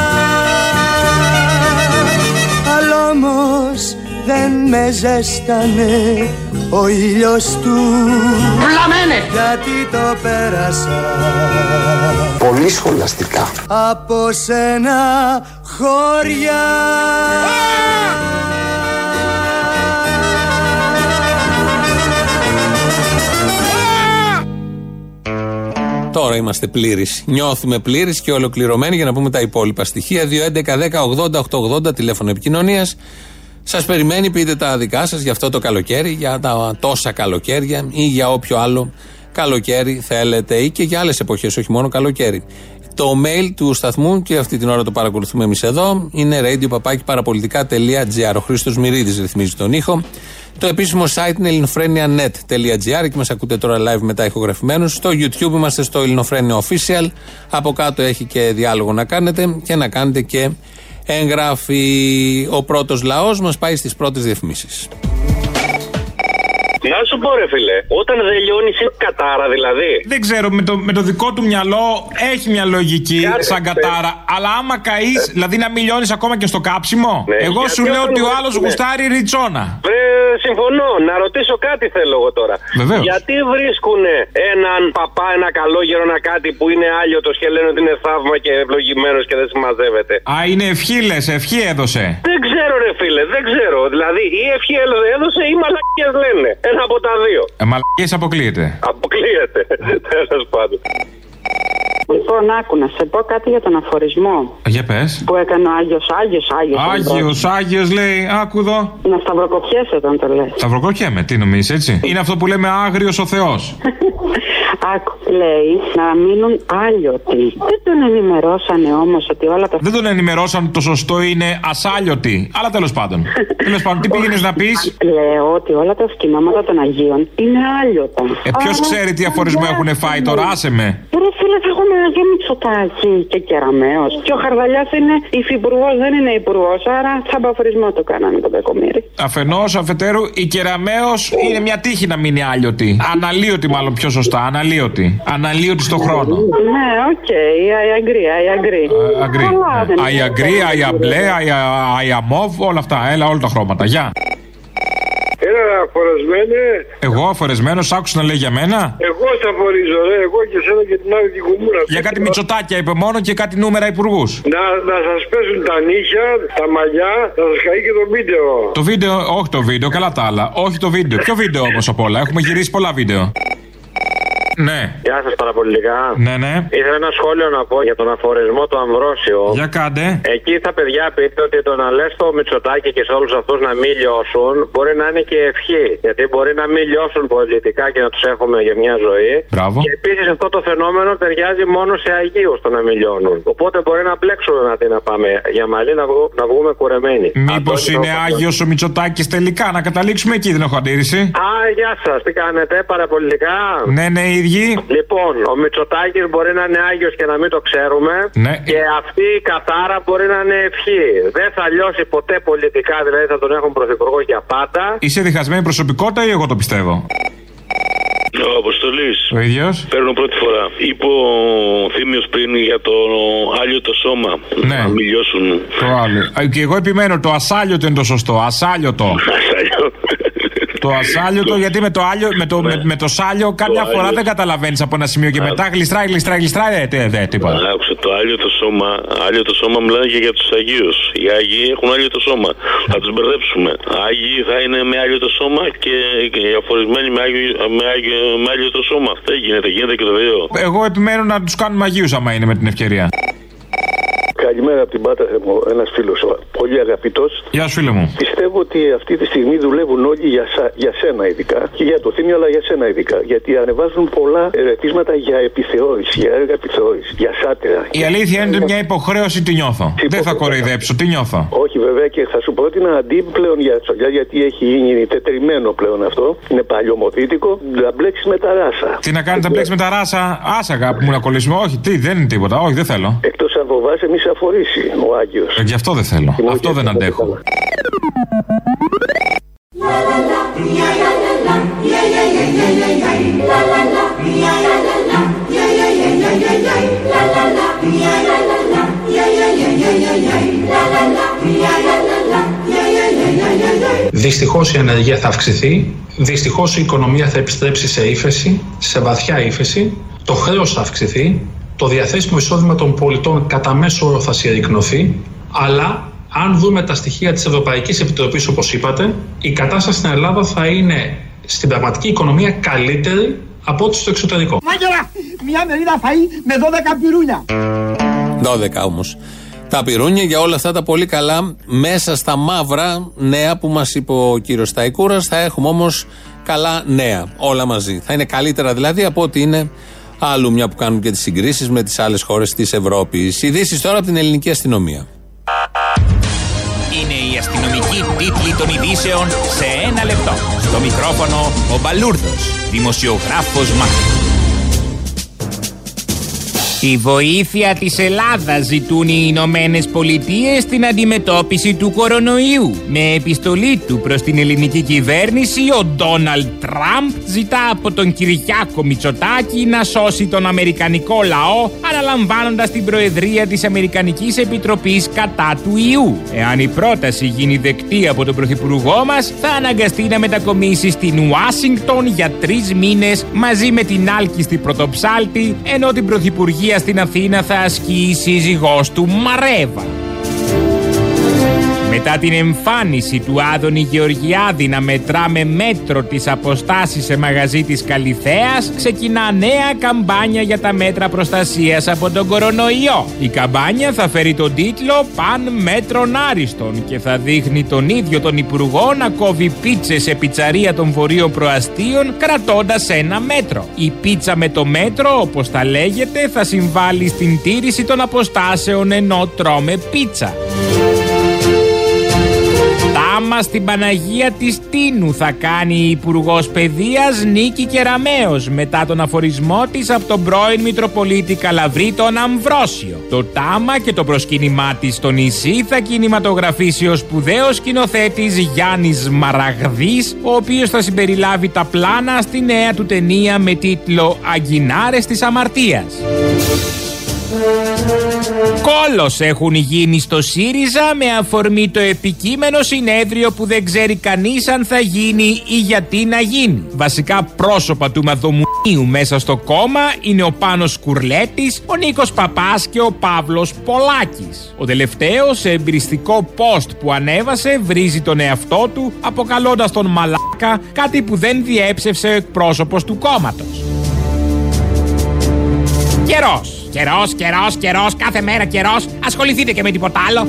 Αλλά όμως δεν με ζέστανε ο ήλιος του.
Βλαμένε!
Γιατί το πέρασα.
Πολύ σχολαστικά.
Από σένα χώρια
Τώρα είμαστε πλήρεις. Νιώθουμε πλήρεις και ολοκληρωμένοι για να πούμε τα υπόλοιπα στοιχεία. 2.11.10.80.880 τηλέφωνο επικοινωνίας. Σας περιμένει, πείτε τα δικά σας για αυτό το καλοκαίρι, για τα τόσα καλοκαίρια ή για όποιο άλλο καλοκαίρι θέλετε ή και για άλλες εποχές, όχι μόνο καλοκαίρι. Το mail του σταθμού και αυτή την ώρα το παρακολουθούμε εμείς εδώ είναι radio.parapolitica.gr. Ο Χρήστος Μυρίδης ρυθμίζει τον ήχο. Το επίσημο site είναι ελληνοφρένια.net.gr και μας ακούτε τώρα live μετά ηχογραφημένους. Στο YouTube είμαστε στο Ελληνοφρένια Official. Από κάτω έχει και διάλογο να κάνετε και να κάνετε και εγγραφή. Ο πρώτος λαός μας πάει στις πρώτες διαφημίσεις.
Να σου πω, ρε φίλε, όταν δεν λιώνεις η κατάρα δηλαδή.
Δεν ξέρω, με το, με το δικό του μυαλό έχει μια λογική
Κάτσε,
σαν κατάρα. Αλλά άμα καείς, δηλαδή να μην λιώνεις ακόμα και στο κάψιμο.
Ναι,
Εγώ
γιατί
σου λέω
όταν
ότι ο
δεν-
άλλος
ναι.
γουστάρει ριτσόνα.
Ε, συμφωνώ. Να ρωτήσω κάτι θέλω εγώ τώρα.
Βεβαίως.
Γιατί βρίσκουν έναν παπά, ένα καλόγερο, ένα κάτι που είναι άλιωτο και λένε ότι είναι θαύμα και ευλογημένος και δεν συμμαζεύεται;
Α, είναι ευχή λε, ευχή έδωσε.
Δεν ξέρω, ρε φίλε, δεν ξέρω. Δηλαδή, ή ευχή έδωσε ή μαλακίες λένε; Ένα από τα δύο.
Ε, Μαλακίες αποκλείεται.
Αποκλείεται. [laughs] Τέλος πάντων.
Λοιπόν, άκου να σε πω κάτι για τον αφορισμό
Για πες.
που έκανε ο Άγιος Άγιος Άγιος
Άγιος, Άγιος λέει, άκου εδώ.
Να σταυροκοπιέσαι όταν το λες
Σταυροκόκιαμε, τι νομίζεις έτσι; Είναι αυτό που λέμε άγριος ο Θεός. [laughs]
Άκου, λέει να μείνουν άλλιωτοι Δεν τον ενημερώσανε όμως ότι όλα τα
Δεν τον ενημερώσαν ότι το σωστό είναι ασάλιωτη. Αλλά τέλος πάντων. [laughs] τέλος πάντων, τι πήγαινες να πεις;
Λέω ότι όλα τα σκηνώματα των Αγίων είναι άλλιωτα
Ε, Ποιος ξέρει τι αφορισμό έχουν φάει τώρα, άσε με.
Ρε φίλε, θα έχουμε Αγίο Μητσοτάκη και Κεραμαίο. Και ο Χαρδαλιάς είναι υφυπουργός, δεν είναι υπουργός. Άρα σαν αφορισμό το κάνανε το δεκομήρι.
Αφενός, αφετέρου, η Κεραμέως είναι μια τύχη να μείνει αλλοίωτη. Αναλλοίωτη, μάλλον πιο σωστά. Αναλλοίωτη. Αναλλοίωτη στο χρόνο.
Ναι, οκ, I agree, I agree.
Agree.
Καλά, δεν
I
είναι
agree, I αμπλέ, I αμόβ, όλα αυτά. Έλα, όλα τα χρώματα. Γεια.
Έλα, αφορεσμένε.
Εγώ αφορεσμένος, άκουσα να λέει για μένα;
Εγώ σε αφορίζω, ρε. Εγώ και εσένα και την άλλη την κουμούρα.
Για κάτι μυτσοτάκια είπε μόνο και κάτι νούμερα υπουργούς.
Να, να σας πέσουν τα νύχια, τα μαλλιά, να σας καεί και το βίντεο.
Το βίντεο, όχι το βίντεο, καλά τα άλλα. Όχι το βίντεο. Ποιο βίντεο όμως απ' όλα. Έχουμε γυρίσει πολλά βίντεο. Ναι.
Γεια σας παραπολιτικά.
Ναι, ναι.
Ήθελα ένα σχόλιο να πω για τον αφορισμό του Αμβρόσιο.
Για κάντε.
Εκεί τα παιδιά πείτε ότι το να λες το Μητσοτάκι και σε όλους αυτούς να μην λιώσουν μπορεί να είναι και ευχή. Γιατί μπορεί να μην λιώσουν πολιτικά και να τους έχουμε για μια ζωή.
Μπράβο.
Και επίσης αυτό το φαινόμενο ταιριάζει μόνο σε Αγίους το να μην λιώνουν. Οπότε μπορεί να μπλέξουμε να να πάμε για μαλλί να, βγω- να βγούμε κουρεμένοι.
Μήπως
Αυτό
είναι
το-
Άγιος ο Μητσοτάκης τελικά, να καταλήξουμε εκεί, δεν έχω αντίρρηση.
Α, γεια σας, τι κάνετε, παραπολιτικά;
Ναι, ναι, οι ίδιοι.
Λοιπόν, ο Μητσοτάκης μπορεί να είναι Άγιος και να μην το ξέρουμε.
Ναι.
Και αυτή η κατάρα μπορεί να είναι ευχή. Δεν θα λιώσει ποτέ πολιτικά, δηλαδή θα τον έχουν πρωθυπουργό για πάντα.
Είσαι διχασμένη προσωπικότητα ή εγώ το πιστεύω;
Ο Αποστολής.
Ο ίδιος.
Παίρνω πρώτη φορά. Είπε ο Θήμιος πριν για το άλλο το σώμα.
Ναι.
Να μην λιώσουν.
Το άλλο. Α, Και εγώ επιμένω, το ασάλιωτο είναι το σωστό. Ασάλιωτο. Το ασάλιωτο, γιατί με το, άλιο, με το, με, με το σάλιο κάμια φορά δεν καταλαβαίνεις από ένα σημείο και μετά γλιστράει, γλιστράει, γλιστράει. Ε, τε- δε, τίποτα.
Άκουσε το άλλο το σώμα. Άλλο το σώμα μιλάνε και για τους Αγίους. Οι Άγιοι έχουν άλλο το σώμα. Θα τους μπερδέψουμε. Άγιοι θα είναι με άλλο το σώμα και, και οι αφορισμένοι με, άγιο, με, άγιο, με άλλο το σώμα. Δεν γίνεται, γίνεται και το δύο.
Εγώ επιμένω να τους κάνουμε Αγίους άμα είναι με την ευκαιρία.
Καλημέρα από την Πάτα, ένας φίλος, πολύ αγαπητός.
Γεια σου, φίλε μου.
Πιστεύω ότι αυτή τη στιγμή δουλεύουν όλοι για, σα- για σένα ειδικά και για το θύμιο, αλλά για σένα ειδικά. Γιατί ανεβάζουν πολλά ερεθίσματα για επιθεώρηση, για έργα επιθεώρησης, για σάτυρα.
Η αλήθεια είναι ότι μια υποχρέωση τη νιώθω. Δεν θα κοροϊδέψω, τι νιώθω.
Όχι βέβαια και θα σου πρότεινα αντί πλέον για τσολιά γιατί έχει γίνει τετριμένο πλέον αυτό. Είναι παλιωμοδίτικο. Να μπλέξεις με τα ράσα.
Τι να κάνετε, να μπλέξεις με τα ράσα. Άσα, αγάπη μου, να κολλήσουμε. Όχι, τι, δεν είναι τίποτα. Όχι, δεν θέλω.
Εκτός αν φοβάσαι μη σε αφορήσει ο Άγιος.
Ε, Γι' αυτό δεν θέλω. Αυτό δεν αντέχω.
Δυστυχώς η ανεργία θα αυξηθεί, δυστυχώς η οικονομία θα επιστρέψει σε ύφεση, σε βαθιά ύφεση, το χρέος θα αυξηθεί, το διαθέσιμο εισόδημα των πολιτών κατά μέσο όρο θα συρρυκνωθεί, αλλά αν δούμε τα στοιχεία της Ευρωπαϊκής Επιτροπής όπως είπατε, η κατάσταση στην Ελλάδα θα είναι στην πραγματική οικονομία καλύτερη από ό,τι στο εξωτερικό.
Μάγερα, μια μερίδα φαΐ με 12 πυρούνια.
12 όμως. Τα πυρούνια για όλα αυτά τα πολύ καλά μέσα στα μαύρα νέα που μας είπε ο κύριος Σταϊκούρας. Θα έχουμε όμως καλά νέα όλα μαζί. Θα είναι καλύτερα δηλαδή από ό,τι είναι Άλλου μια που κάνουν και τις συγκρίσεις με τις άλλες χώρες της Ευρώπης. Ειδήσεις τώρα από την ελληνική αστυνομία.
Είναι η αστυνομική τίτλη των ειδήσεων σε ένα λεπτό. Στο μικρόφωνο ο Μπαλούρδος, δημοσιογράφος Μάρκος. Τη βοήθεια της Ελλάδας ζητούν οι Ηνωμένες Πολιτείες στην αντιμετώπιση του κορονοϊού. Με επιστολή του προς την ελληνική κυβέρνηση, ο Ντόναλτ Τραμπ ζητά από τον Κυριάκο Μητσοτάκη να σώσει τον Αμερικανικό λαό, αναλαμβάνοντας την Προεδρία της Αμερικανικής Επιτροπής κατά του ιού. Εάν η πρόταση γίνει δεκτή από τον Πρωθυπουργό μας, θα αναγκαστεί να μετακομίσει στην Ουάσιγκτον για τρεις μήνες μαζί με την άλκιστη πρωτοψάλτη, ενώ την Πρωθυπουργία στην Αθήνα θα ασκεί η σύζυγός του Μαρέβα. Μετά την εμφάνιση του Άδωνη Γεωργιάδη να μετρά με μέτρο τις αποστάσεις σε μαγαζί της Καλιθέας, ξεκινά νέα καμπάνια για τα μέτρα προστασίας από τον κορονοϊό. Η καμπάνια θα φέρει τον τίτλο «Παν μέτρων άριστον» και θα δείχνει τον ίδιο τον Υπουργό να κόβει πίτσες σε πιτσαρία των βορείων προαστίων κρατώντας ένα μέτρο. Η πίτσα με το μέτρο, όπως τα λέγεται, θα συμβάλλει στην τήρηση των αποστάσεων ενώ τρώμε πίτσα. Τάμα στην Παναγία της Τίνου θα κάνει η Υπουργός Παιδείας Νίκη Κεραμέως μετά τον αφορισμό της από τον πρώην Μητροπολίτη Καλαβρή τον Αμβρόσιο. Το τάμα και το προσκύνημά της στο νησί θα κινηματογραφήσει ο σπουδαίος σκηνοθέτης Γιάννης Μαραγδής ο οποίος θα συμπεριλάβει τα πλάνα στη νέα του ταινία με τίτλο «Αγκινάρες της Αμαρτίας». Κόλος έχουν γίνει στο ΣΥΡΙΖΑ με αφορμή το επικείμενο συνέδριο που δεν ξέρει κανείς αν θα γίνει ή γιατί να γίνει. Βασικά πρόσωπα του Μαδομουνίου μέσα στο κόμμα είναι ο Πάνος Κουρλέτης, ο Νίκος Παπάς και ο Παύλος Πολάκης. Ο τελευταίος σε εμπριστικό post που ανέβασε βρίζει τον εαυτό του αποκαλώντας τον Μαλάκα κάτι που δεν διέψευσε ο εκπρόσωπος του κόμματος. Καιρός. Καιρός, καιρός, καιρός, κάθε μέρα καιρός. Ασχοληθείτε και με τίποτα άλλο.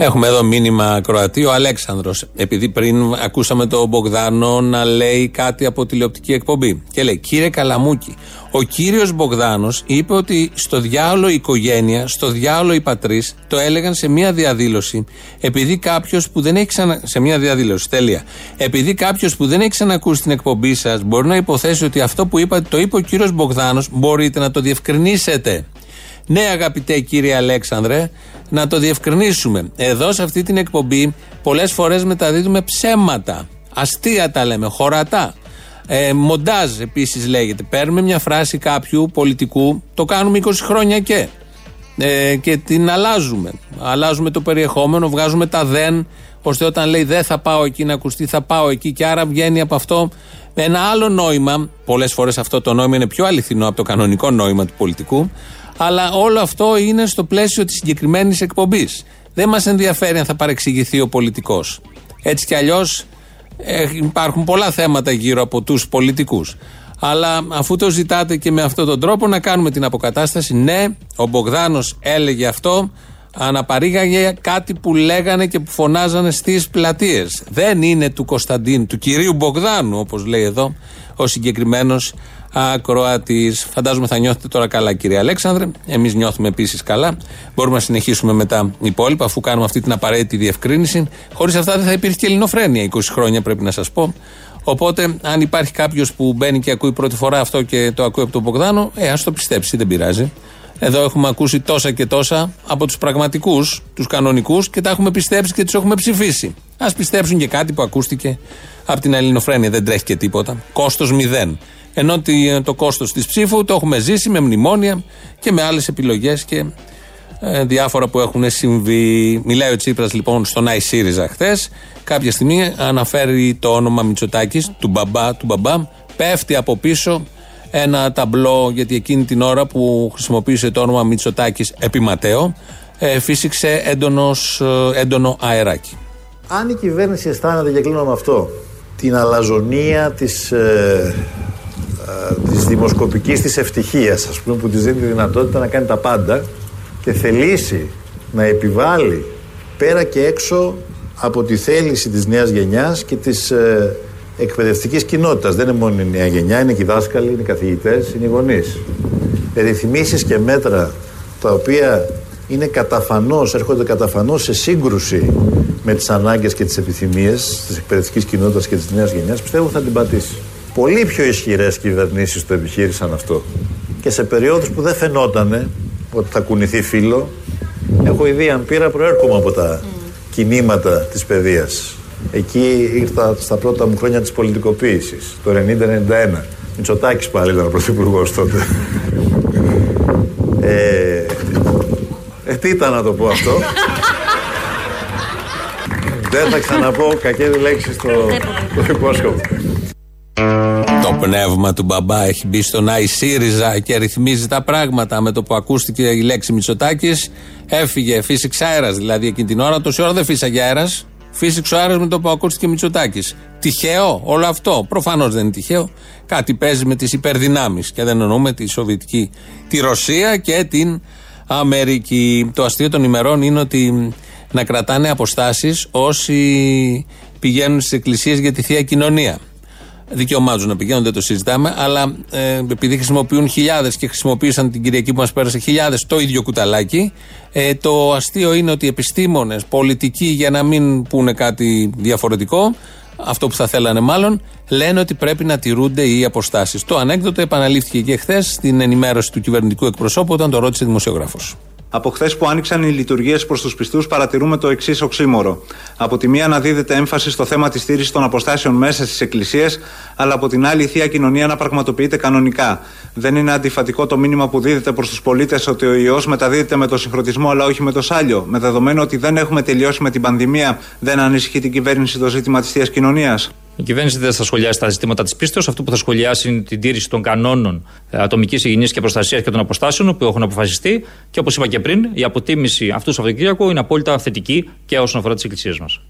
Έχουμε εδώ μήνυμα Κροατή, ο Αλέξανδρος Επειδή πριν ακούσαμε τον Μπογδάνο να λέει κάτι από τηλεοπτική εκπομπή. Και λέει: Κύριε Καλαμούκη, ο κύριος Μπογδάνος είπε ότι στο διάολο η οικογένεια, στο διάολο οι πατρί, το έλεγαν σε μία διαδήλωση. Επειδή κάποιος που δεν έχει ξανα. σε μία διαδήλωση, τέλεια. Επειδή κάποιος που δεν έχει ξανακούσει την εκπομπή σας μπορεί να υποθέσει ότι αυτό που είπατε το είπε ο κύριος Μπογδάνος, μπορείτε να το διευκρινίσετε. Ναι, αγαπητέ κύριε Αλέξανδρε, να το διευκρινίσουμε. Εδώ σε αυτή την εκπομπή πολλές φορές μεταδίδουμε ψέματα. Αστεία τα λέμε, χωρατά. Ε, μοντάζ επίσης λέγεται. Παίρνουμε μια φράση κάποιου πολιτικού, το κάνουμε 20 χρόνια και. Ε, και την αλλάζουμε. Αλλάζουμε το περιεχόμενο, βγάζουμε τα δεν, ώστε όταν λέει δεν θα πάω εκεί να ακουστεί, θα πάω εκεί. Και άρα βγαίνει από αυτό ένα άλλο νόημα. Πολλές φορές αυτό το νόημα είναι πιο αληθινό από το κανονικό νόημα του πολιτικού. Αλλά όλο αυτό είναι στο πλαίσιο της συγκεκριμένης εκπομπής. Δεν μας ενδιαφέρει αν θα παρεξηγηθεί ο πολιτικός. Έτσι κι αλλιώς ε, υπάρχουν πολλά θέματα γύρω από τους πολιτικούς. Αλλά αφού το ζητάτε και με αυτόν τον τρόπο να κάνουμε την αποκατάσταση, ναι, ο Μπογδάνος έλεγε αυτό, αναπαρήγαγε κάτι που λέγανε και που φωνάζανε στις πλατείες. Δεν είναι του Κωνσταντίνου, του κυρίου Μπογδάνου, όπως λέει εδώ ο συγκεκριμένος ακροατή. Φαντάζομαι θα νιώθετε τώρα καλά, κύριε Αλέξανδρε. Εμείς νιώθουμε επίσης καλά. Μπορούμε να συνεχίσουμε με τα υπόλοιπα, αφού κάνουμε αυτή την απαραίτητη διευκρίνηση. Χωρίς αυτά δεν θα υπήρχε και ελληνοφρένεια 20 χρόνια, πρέπει να σας πω. Οπότε, αν υπάρχει κάποιος που μπαίνει και ακούει πρώτη φορά αυτό και το ακούει από τον Μπογδάνο, ε, ας το πιστέψει, δεν πειράζει. Εδώ έχουμε ακούσει τόσα και τόσα από τους πραγματικούς, τους κανονικούς και τα έχουμε πιστέψει και τους έχουμε ψηφίσει. Α πιστέψουν και κάτι που ακούστηκε από την Ελληνοφρένεια. Δεν τρέχει και τίποτα. Κόστος μηδέν. Ενώ το κόστος της ψήφου το έχουμε ζήσει με μνημόνια και με άλλες επιλογές και ε, διάφορα που έχουν συμβεί. Μιλάει ο Τσίπρας λοιπόν στον Άι ΣΥΡΙΖΑ χθες. Κάποια στιγμή αναφέρει το όνομα Μητσοτάκης, του μπαμπά, του μπαμπά. Πέφτει από πίσω ένα ταμπλό, γιατί εκείνη την ώρα που χρησιμοποίησε το όνομα Μητσοτάκης επί Ματέο, ε, φύσηξε έντονος, ε, έντονο αεράκι.
Αν η κυβέρνηση αισθάνεται, και κλείνω με αυτό, την αλαζονία της ε, Της δημοσκοπικής της ευτυχίας ας πούμε που της δίνει τη δυνατότητα να κάνει τα πάντα και θελήσει να επιβάλλει πέρα και έξω από τη θέληση της νέας γενιάς και τις ε, εκπαιδευτικής κοινότητας. Δεν είναι μόνο η νέα γενιά, είναι και οι δάσκαλοι, είναι οι καθηγητές, είναι οι γονείς. Ρυθμίσεις και μέτρα τα οποία είναι καταφανώς, έρχονται καταφανώς σε σύγκρουση με τις ανάγκες και τις επιθυμίες της εκπαιδευτικής κοινότητας και της νέας γενιάς, πιστεύω θα την πατήσει. Πολύ πιο ισχυρές κυβερνήσεις το επιχείρησαν αυτό. Και σε περιόδους που δεν φαινόταν ότι θα κουνηθεί φύλλο, έχω ήδη αν πήρα προέρχομαι από τα κινήματα της παιδείας. Εκεί ήρθα στα πρώτα μου χρόνια της πολιτικοποίησης, το 90-91. Μητσοτάκης πάλι ήταν πρωθυπουργός τότε. Ε, ε, τι ήταν να το πω αυτό; [laughs] Δεν θα ξαναπώ κακέ λέξεις στο, στο υπόσχομαι.
Το πνεύμα του μπαμπά έχει μπει στον Άι ΣΥΡΙΖΑ και ρυθμίζει τα πράγματα. Με το που ακούστηκε η λέξη Μητσοτάκης, έφυγε, φύσηξε αέρας. Δηλαδή εκείνη την ώρα, τόση ώρα δεν φύσαγε αέρας. Φύσηξε ο αέρας με το που ακούστηκε Μητσοτάκης. Τυχαίο όλο αυτό; Προφανώς δεν είναι τυχαίο. Κάτι παίζει με τις υπερδυνάμεις. Και δεν εννοούμε τη Σοβιετική, τη Ρωσία και την Αμερική. Το αστείο των ημερών είναι ότι να κρατάνε αποστάσεις όσοι πηγαίνουν στις εκκλησίες για τη θεία κοινωνία. Δικαιωμάτου να πηγαίνουν, δεν το συζητάμε, αλλά ε, επειδή χρησιμοποιούν χιλιάδες και χρησιμοποίησαν την Κυριακή που μας πέρασε χιλιάδες το ίδιο κουταλάκι, ε, το αστείο είναι ότι επιστήμονες, πολιτικοί, για να μην πούνε κάτι διαφορετικό, αυτό που θα θέλανε μάλλον, λένε ότι πρέπει να τηρούνται οι αποστάσεις. Το ανέκδοτο επαναλήφθηκε και χθες στην ενημέρωση του κυβερνητικού εκπροσώπου όταν το ρώτησε δημοσιογράφος.
Από χθες που άνοιξαν οι λειτουργίες προς τους πιστούς, παρατηρούμε το εξής οξύμορο. Από τη μία να δίδεται έμφαση στο θέμα της στήριξη των αποστάσεων μέσα στις εκκλησίες, αλλά από την άλλη η θεία κοινωνία να πραγματοποιείται κανονικά. Δεν είναι αντιφατικό το μήνυμα που δίδεται προς τους πολίτες ότι ο ιό μεταδίδεται με το συγχρονισμό, αλλά όχι με το σάλιο. Με δεδομένο ότι δεν έχουμε τελειώσει με την πανδημία, δεν ανησυχεί την κυβέρνηση το ζήτημα της θείας κοινωνίας.
Η κυβέρνηση δεν θα σχολιάσει τα ζητήματα της πίστεως. Αυτό που θα σχολιάσει είναι την τήρηση των κανόνων ατομικής υγιεινής και προστασίας και των αποστάσεων που έχουν αποφασιστεί. Και όπως είπα και πριν, η αποτίμηση αυτού του Σαββατοκύριακου είναι απόλυτα θετική και όσον αφορά τις εκκλησίες μας.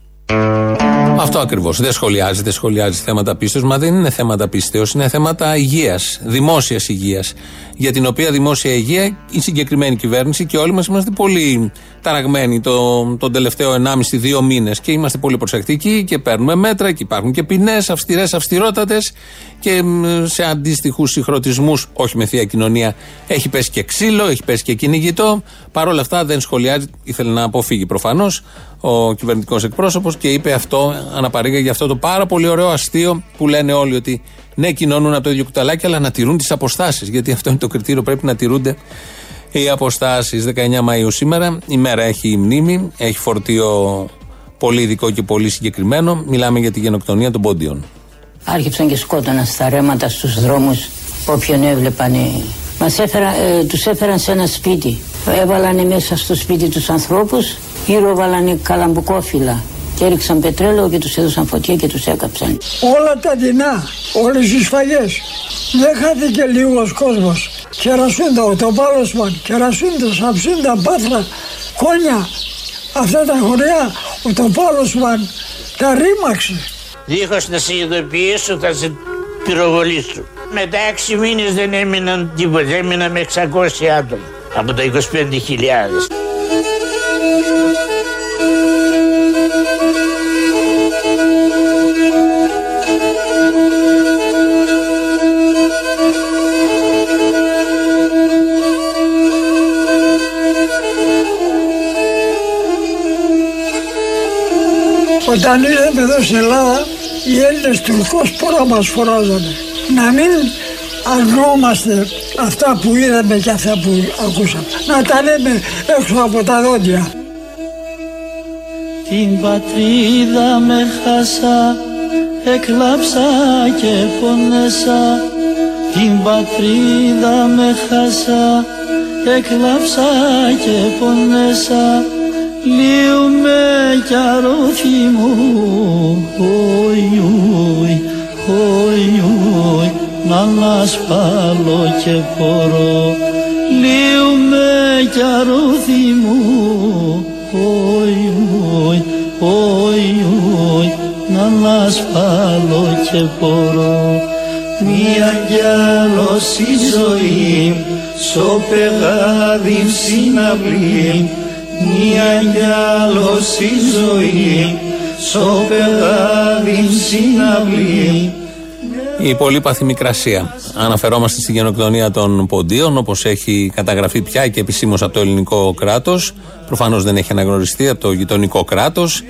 Αυτό ακριβώς. Δεν σχολιάζει, δεν σχολιάζει θέματα πίστεως, μα δεν είναι θέματα πίστεως, είναι θέματα υγείας, δημόσιας υγείας. Για την οποία δημόσια υγεία η συγκεκριμένη κυβέρνηση και όλοι μας είμαστε πολύ ταραγμένοι το, τον τελευταίο 1,5-2 μήνες και είμαστε πολύ προσεκτικοί και παίρνουμε μέτρα και υπάρχουν και ποινές αυστηρές, αυστηρότατες και σε αντίστοιχους συγχρονισμούς, όχι με θεία κοινωνία, έχει πέσει και ξύλο, έχει πέσει και κυνηγητό. Παρ' όλα αυτά δεν σχολιάζει, ήθελε να αποφύγει προφανώς ο κυβερνητικός εκπρόσωπος και είπε αυτό, αναπαρήγαγε για αυτό το πάρα πολύ ωραίο αστείο που λένε όλοι ότι ναι, κοινώνουν από το ίδιο κουταλάκι, αλλά να τηρούν τις αποστάσεις. Γιατί αυτό είναι το κριτήριο, πρέπει να τηρούνται οι αποστάσεις. 19 Μαου σήμερα, η μέρα έχει μνήμη, έχει φορτίο πολύ ειδικό και πολύ συγκεκριμένο. Μιλάμε για τη γενοκτονία των πόντιων.
Άρχιψαν και σκότωναν στα ρέματα στους δρόμους όποιον έβλεπαν. Μας έφερα, ε, τους έφεραν σε ένα σπίτι. Έβαλανε μέσα στο σπίτι τους ανθρώπους, γύρω βάλανε καλαμπουκόφυλλα και έριξαν πετρέλαιο και τους έδωσαν φωτιά και τους έκαψαν.
Όλα τα δεινά, όλες οι σφαγές. Δεν χάθηκε λίγος κόσμος. Κερασούντα, ο Τοπάλωσμαν, Κερασούντα, Σαψούντα, Πάθρα, Κόνια. Αυτά τα χωριά, ο Τοπάλωσμαν τα ρήμαξε.
Δίχως να συνειδητοποιήσω θα σε πυροβολήσω. Μετά έξι μήνες δεν έμειναν τίποτα, έμειναν με 600 άτομα από τα 25.000.
Όταν ήρθαμε εδώ στην Ελλάδα, οι Έλληνες Τουρκός πόρα μας φοράζανε. Να μην αρνούμαστε αυτά που είδαμε και αυτά που ακούσαμε. Να τα λέμε έξω από τα δόντια.
Την πατρίδα με χάσα, εκλάψα και πονέσα. Την πατρίδα με χάσα, εκλάψα και πονέσα. Λύουμε κι αρώθη μου, οι, οι, οι, να ανασπάλω και πορώ. Λύουμε κι αρώθη μου, οι, οι, οι, να ανασπάλω και πορώ. Μια κι άλλος η ζωή, στο πεγάδι συναυλή, μια κι άλλος η ζωή
στο πεδάδι συναυλή
η πολύπαθη μικρασία. Αναφερόμαστε στη γενοκτονία των Ποντίων, όπως έχει καταγραφεί πια και επισήμως από το ελληνικό κράτος. Προφανώς δεν έχει αναγνωριστεί από το γειτονικό κράτος.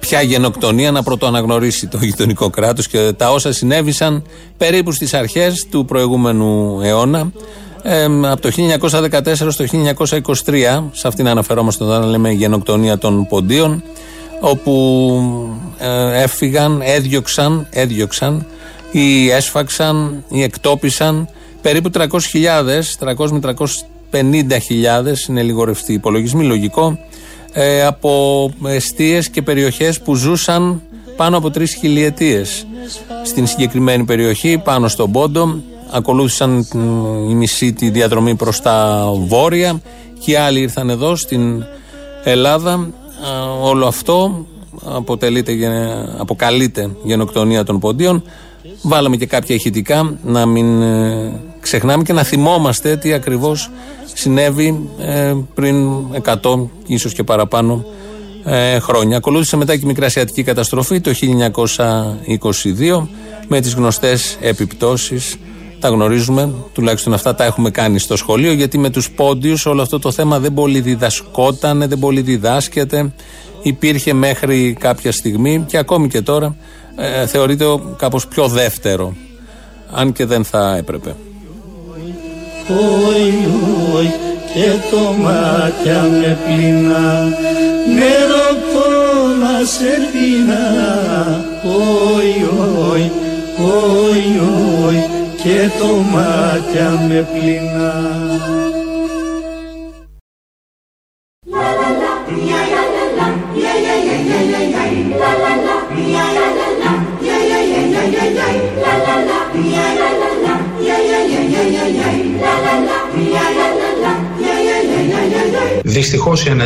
Ποια γενοκτονία να πρωτοαναγνωρίσει το γειτονικό κράτος και τα όσα συνέβησαν περίπου στις αρχές του προηγούμενου αιώνα. Ε, από το 1914 στο 1923, σε αυτήν αναφερόμαστε όταν λέμε γενοκτονία των Ποντίων, όπου ε, έφυγαν, έδιωξαν, έδιωξαν ή έσφαξαν ή εκτόπισαν περίπου 300.000, 300 με 350.000 είναι λίγο ρευστοί υπολογισμοί, λογικό, ε, από αιστείες και περιοχές που ζούσαν πάνω από τρεις χιλιετίες στην συγκεκριμένη περιοχή, πάνω στον Πόντο. Ακολούθησαν η μισή τη διαδρομή προς τα βόρεια και άλλοι ήρθαν εδώ στην Ελλάδα. Όλο αυτό αποτελείται, αποκαλείται γενοκτονία των ποντίων. Βάλαμε και κάποια ηχητικά να μην ε, ξεχνάμε και να θυμόμαστε τι ακριβώς συνέβη ε, πριν 100 ίσως και παραπάνω ε, χρόνια. Ακολούθησε μετά και η Μικρασιατική καταστροφή το 1922 με τις γνωστές επιπτώσεις τα γνωρίζουμε, τουλάχιστον αυτά τα έχουμε κάνει στο σχολείο, γιατί με τους πόντιους όλο αυτό το θέμα δεν πολύ διδασκόταν, δεν πολύ διδάσκεται. Υπήρχε μέχρι κάποια στιγμή και ακόμη και τώρα ε, θεωρείται κάπως πιο δεύτερο αν και δεν θα έπρεπε.
Και το μάτια με πλήνα νερό να σε πίνα Όι, όι, όι, όι και το μάτια με πλήνα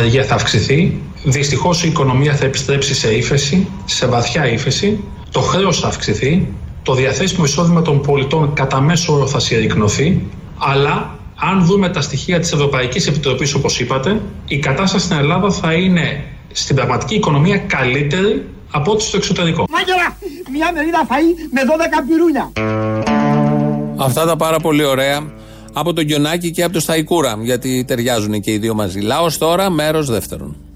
ανεργία θα αυξηθεί, δυστυχώς η οικονομία θα επιστρέψει σε ύφεση, σε βαθιά ύφεση, το χρέος θα αυξηθεί, το διαθέσιμο εισόδημα των πολιτών κατά μέσο όρο θα συρρυκνωθεί, αλλά αν δούμε τα στοιχεία της Ευρωπαϊκής Επιτροπής όπως είπατε, η κατάσταση στην Ελλάδα θα είναι στην πραγματική οικονομία καλύτερη από ό,τι στο εξωτερικό.
Μάγερα, μια μερίδα φαΐ με 12 πυρούνια.
Αυτά τα πάρα πολύ ωραία από τον Γιονάκη και από το Σταϊκούρα, γιατί ταιριάζουν και οι δύο μαζί. Λάος τώρα, μέρος δεύτερον.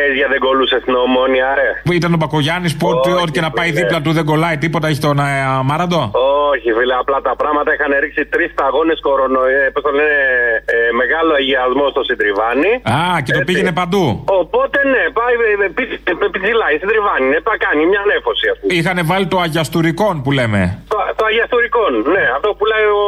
Ξέρει για δεν κολούσε στην ομόνια, ρε.
Που ήταν ο Μπακογιάννης που ό,τι ό,τι και να πάει δίπλα του δεν κολλάει τίποτα, έχει τον ε, Μάραντο.
Όχι, φίλε, απλά τα πράγματα είχαν ρίξει τρεις σταγόνες κορονοϊού. Πώς το λένε, ε, μεγάλο αγιασμό στο Συντριβάνι.
Α, και το πήγαινε παντού.
Οπότε ναι, πάει πιτσιλάει στην Τριβάνι, ναι, τα κάνει μια νέφωση ας πούμε.
Είχαν βάλει το αγιαστουρικόν που λέμε.
Το, το αγιαστουρικόν, ναι, αυτό που λέει ο,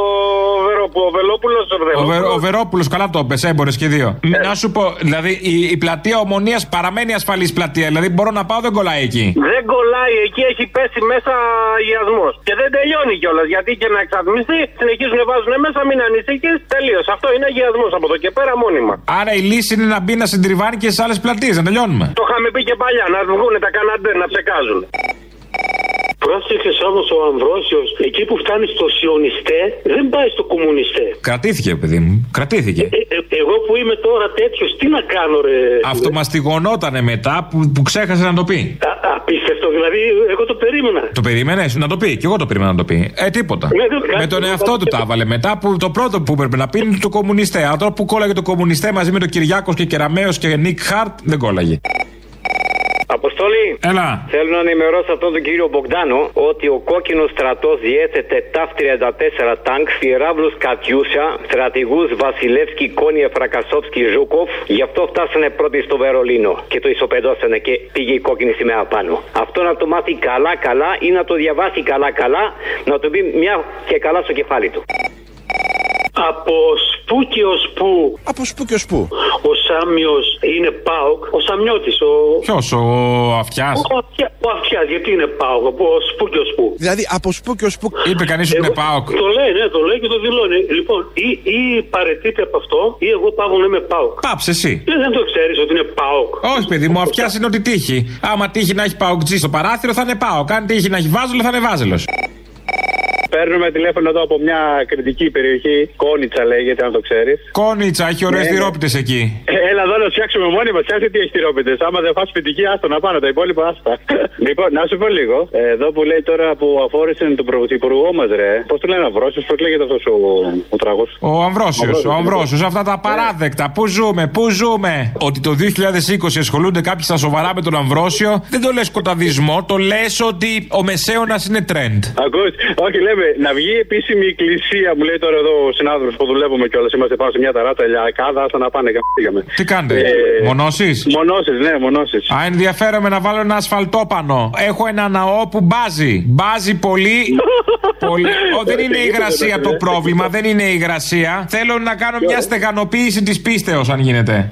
Βερο, ο Βελόπουλος.
Ο, Βε, ο Βερόπουλος, καλά το πες, έμπορε και δύο. Ε. Να σου πω, δηλαδή η, η πλατεία ομονίας παραμένει ασφαλής πλατεία. Δηλαδή μπορώ να πάω, δεν κολλάει εκεί.
Δεν κολλάει εκεί, έχει πέσει μέσα αγιασμός. Και δεν τελειώνει κιόλας. Γιατί και να εξατμιστεί, συνεχίζουν να βάζουν μέσα, μην ανησυχείς. Τελείως. Αυτό είναι αγιασμός από εδώ και πέρα μόνιμα.
Άρα η λύση είναι να μπει να συντριβάνει και σε άλλες πλατείες, να τελειώνουμε.
Το είχαμε πει και παλιά, να βγουν τα καναντέ να ψεκάζουν.
Πρόσεχες όμως ο Αμβρόσιος, εκεί που φτάνει στο Σιωνιστέ, δεν πάει στο Κομμουνιστέ.
Κρατήθηκε, παιδί μου. Κρατήθηκε.
Ε, ε, εγώ που είμαι τώρα τέτοιος, τι να κάνω, ρε.
Αυτό μα τηγωνότανε μετά που, που ξέχασε να το πει.
Α, απίστευτο, δηλαδή, εγώ το περίμενα.
Το περίμενες να το πει, και εγώ το περίμενα να το πει. Ε, τίποτα.
Ναι, δεν,
με τον εαυτό του τα έβαλε. Μετά που το πρώτο που έπρεπε να πει είναι το Κομμουνιστέ. Αλλά τώρα που κόλλαγε το Κομμουνιστέ μαζί με τον Κυριάκος και Κεραμαίο και Νίκ Χαρτ, δεν κόλλαγε.
Αποστολή.
Έλα.
Θέλω να ενημερώσω αυτόν τον κύριο Μπογδάνο ότι ο κόκκινος στρατός διέθετε Ταφ 34 τανκς, πυραύλους Κατιούσα, στρατηγούς Βασιλέφσκι, Κόνιεφ, Ροκοσόφσκι, Ζούκοφ. Γι' αυτό φτάσανε πρώτοι στο Βερολίνο και το ισοπεδώσανε και πήγε η κόκκινη σημαία πάνω. Αυτό να το μάθει καλά-καλά ή να το διαβάσει καλά-καλά, να το πει μια και καλά στο κεφάλι του.
Από πού και ως πού.
Από πού και ως πού.
Ο Σάμιος είναι Πάοκ. Ο Σαμιώτης. Ο...
Ποιος, ο Αυτιάς;
Ο, Αυτιά, ο Αυτιάς, γιατί είναι Πάοκ. Από πού και ως πού.
Δηλαδή από πού και ως πού.
Είπε κανείς ότι είναι Πάοκ.
Το λέει, ναι, το λέει και το δηλώνει. Λοιπόν, ή, ή παραιτείται από αυτό, ή εγώ πάω να είμαι Πάοκ.
Πάψε εσύ.
Ε, δεν το ξέρεις ότι είναι Πάοκ.
Όχι, παιδί μου, Αυτιάς είναι ό,τι τύχει. Άμα τύχει να έχει Παοκτζή στο παράθυρο θα είναι Πάοκ. Αν τύχει να έχει βάζελο θα είναι βάζελος.
Παίρνουμε τηλέφωνο εδώ από μια ακριτική περιοχή. Κόνιτσα λέγεται, αν το ξέρεις.
Κόνιτσα, έχει ωραίες
Ναι, ναι.
τυρόπιτες εκεί.
Ε, Έλα εδώ να τους φτιάξουμε μόνοι μας. Κάτσε τι έχει τυρόπιτες. Άμα δεν φας σπιτική, άστο να πάει. Τα υπόλοιπα άστα. [laughs] λοιπόν, να σου πω λίγο. Ε, Εδώ που λέει τώρα που αφόρησε τον πρωθυπουργό μας, ρε. Πώς το λένε, Αυρόσιο, πώς λέγεται αυτός ο, ο τράγος.
Ο Αμβρόσιος, ο Αμβρόσιος, αυτά τα απαράδεκτα. Πού ζούμε, πού ζούμε. Ότι το 2020 ασχολούνται κάποιοι στα σοβαρά με τον Αμβρόσιο, δεν το λες σκοταδισμό, το λες ότι ο μεσαίωνας είναι trend.
Ακούς, όχι λέμε, να βγει επίσημη εκκλησία, μου λέει τώρα εδώ ο συνάδελφος που δουλεύουμε κιόλας. Είμαστε πάνω σε μια ταράτσα ηλιακάδα, άστα να πάνε καμπήγαμε.
Τι κάνετε,
Ε,
μονώσεις;
Μονώσεις, ναι, μονώσεις.
Α, ενδιαφέρομαι να βάλω ένα ασφαλτόπανο. Έχω ένα ναό που μπάζει. Μπάζει πολύ. πολύ. Ω, δεν είναι η υγρασία το πρόβλημα, δεν είναι η υγρασία. Θέλω να κάνω μια στεγανοποίηση της πίστεως, αν γίνεται.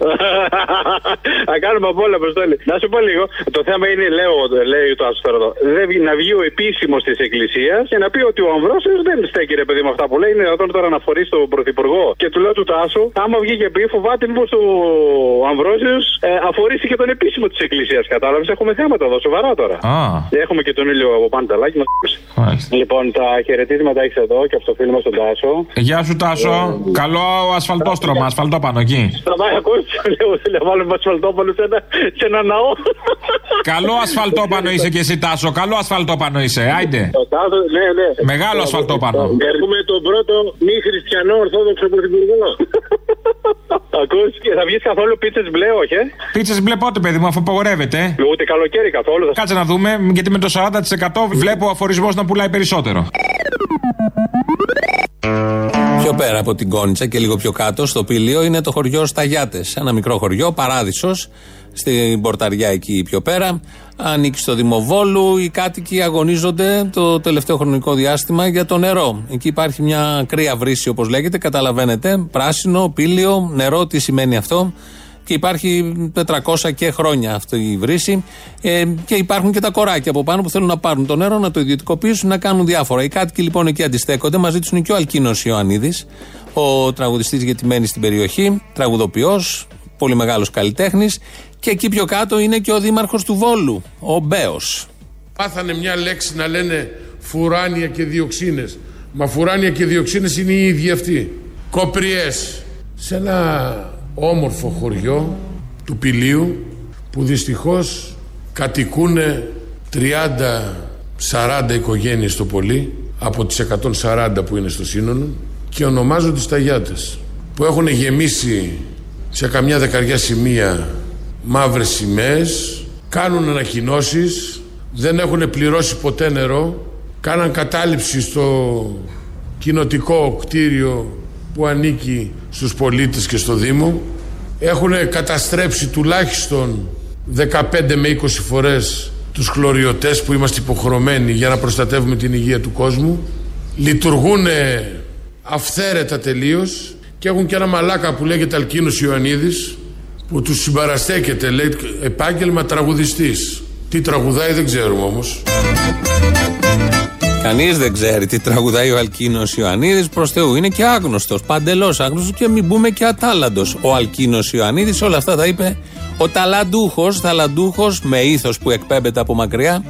[laughs]
Θα κάνουμε από όλα, Αποστόλη. Να σου πω λίγο. Το θέμα είναι, λέω, λέει το άσο τώρα εδώ. Δεν βγει- να βγει ο επίσημος της Εκκλησίας και να πει ότι ο Αμβρόσιο δεν στέκει ρε παιδί με αυτά που λέει. Είναι δυνατόν τώρα να φορείς τον Πρωθυπουργό. Και του λέω του Τάσου, άμα βγει και πει, φοβάται μήπως ο Αμβρόσιος ε, αφορήσει και τον επίσημο της Εκκλησίας. Κατάλαβες, έχουμε θέματα εδώ, σοβαρά τώρα.
Α.
Έχουμε και τον ήλιο από πάνω τα λάκια μας. Λοιπόν, τα χαιρετίσματα έχεις εδώ και από το φίλο μας τον Τάσο.
Γεια σου, Τάσο. Καλό ασφαλτόστρωμα, ασφαλτόπανο εκεί.
Σταματάει, ακούς, [laughs] λέω, λέω, βάλουμε ασφαλτόπανο σε ένα, σε ένα ναό.
Καλό ασφαλτόπανο είσαι και εσύ, Τάσο. Καλό ασφαλτόπανο είσαι. Άιντε.
Ο Τάσος, ναι, ναι.
Μεγάλο ασφαλτόπανο.
Έχουμε τον πρώτο μη χριστιανό ορθόδοξο πρωθυπουργό. [laughs] Ακούς, και θα βγεις καθόλου πίτσες μπλε, όχι, ε;
Πίτσες μπλε πότε, παιδί μου, αφού απαγορεύεται.
Ούτε καλοκαίρι καθόλου. Θα...
Κάτσε να δούμε, γιατί με το 40% βλέπω ο αφορισμός να πουλάει περισσότερο.
Πιο πέρα από την Κόνιτσα και λίγο πιο κάτω, στο Πήλιο, είναι το χωριό Σταγιάτες. Ένα μικρό χωριό, παράδεισος, στην πορταριά εκεί πιο πέρα. Ανήκει στο Δημοβόλου. Οι κάτοικοι αγωνίζονται το τελευταίο χρονικό διάστημα για το νερό. Εκεί υπάρχει μια κρύα βρύση, όπως λέγεται, καταλαβαίνετε. Πράσινο, πήλιο, νερό, τι σημαίνει αυτό. Και υπάρχει 400 και χρόνια αυτή η βρύση. Ε, και υπάρχουν και τα κοράκια από πάνω που θέλουν να πάρουν το νερό, να το ιδιωτικοποιήσουν, να κάνουν διάφορα. Οι κάτοικοι λοιπόν εκεί αντιστέκονται. Μαζί τους είναι και ο Αλκίνος Ιωαννίδης, ο τραγουδιστής γιατί μένει στην περιοχή, τραγουδοποιός, πολύ μεγάλος καλλιτέχνης. Και εκεί πιο κάτω είναι και ο δήμαρχος του Βόλου, ο Μπέος.
Πάθανε μια λέξη να λένε φουράνια και διοξίνες. Μα φουράνια και διοξίνες είναι οι ίδιοι αυτοί. Κοπριές. Σε ένα όμορφο χωριό του Πηλίου που δυστυχώς κατοικούν 30-40 οικογένειες το πολύ από τις 140 που είναι στο σύνολο και ονομάζονται Σταγιάτες που έχουν γεμίσει σε καμιά δεκαριά σημεία μαύρες σημαίες κάνουν ανακοινώσεις δεν έχουν πληρώσει ποτέ νερό κάναν κατάληψη στο κοινοτικό κτίριο που ανήκει στους πολίτες και στο Δήμο. Έχουν καταστρέψει τουλάχιστον 15 με 20 φορές τους χλωριωτές που είμαστε υποχρεωμένοι για να προστατεύουμε την υγεία του κόσμου. Λειτουργούν αυθαίρετα τελείως και έχουν και ένα μαλάκα που λέγεται Αλκίνος Ιωαννίδης που τους συμπαραστέκεται λέει επάγγελμα τραγουδιστής τι τραγουδάει δεν ξέρουμε όμως
Κανείς δεν ξέρει τι τραγουδάει ο Αλκίνος Ιωαννίδης. Προς Θεού είναι και άγνωστος, παντελώς άγνωστος και μην πούμε και ατάλλαντος. Ο Αλκίνος Ιωαννίδης όλα αυτά τα είπε ο ταλαντούχος, ταλαντούχος με ήθος που εκπέμπεται από μακριά,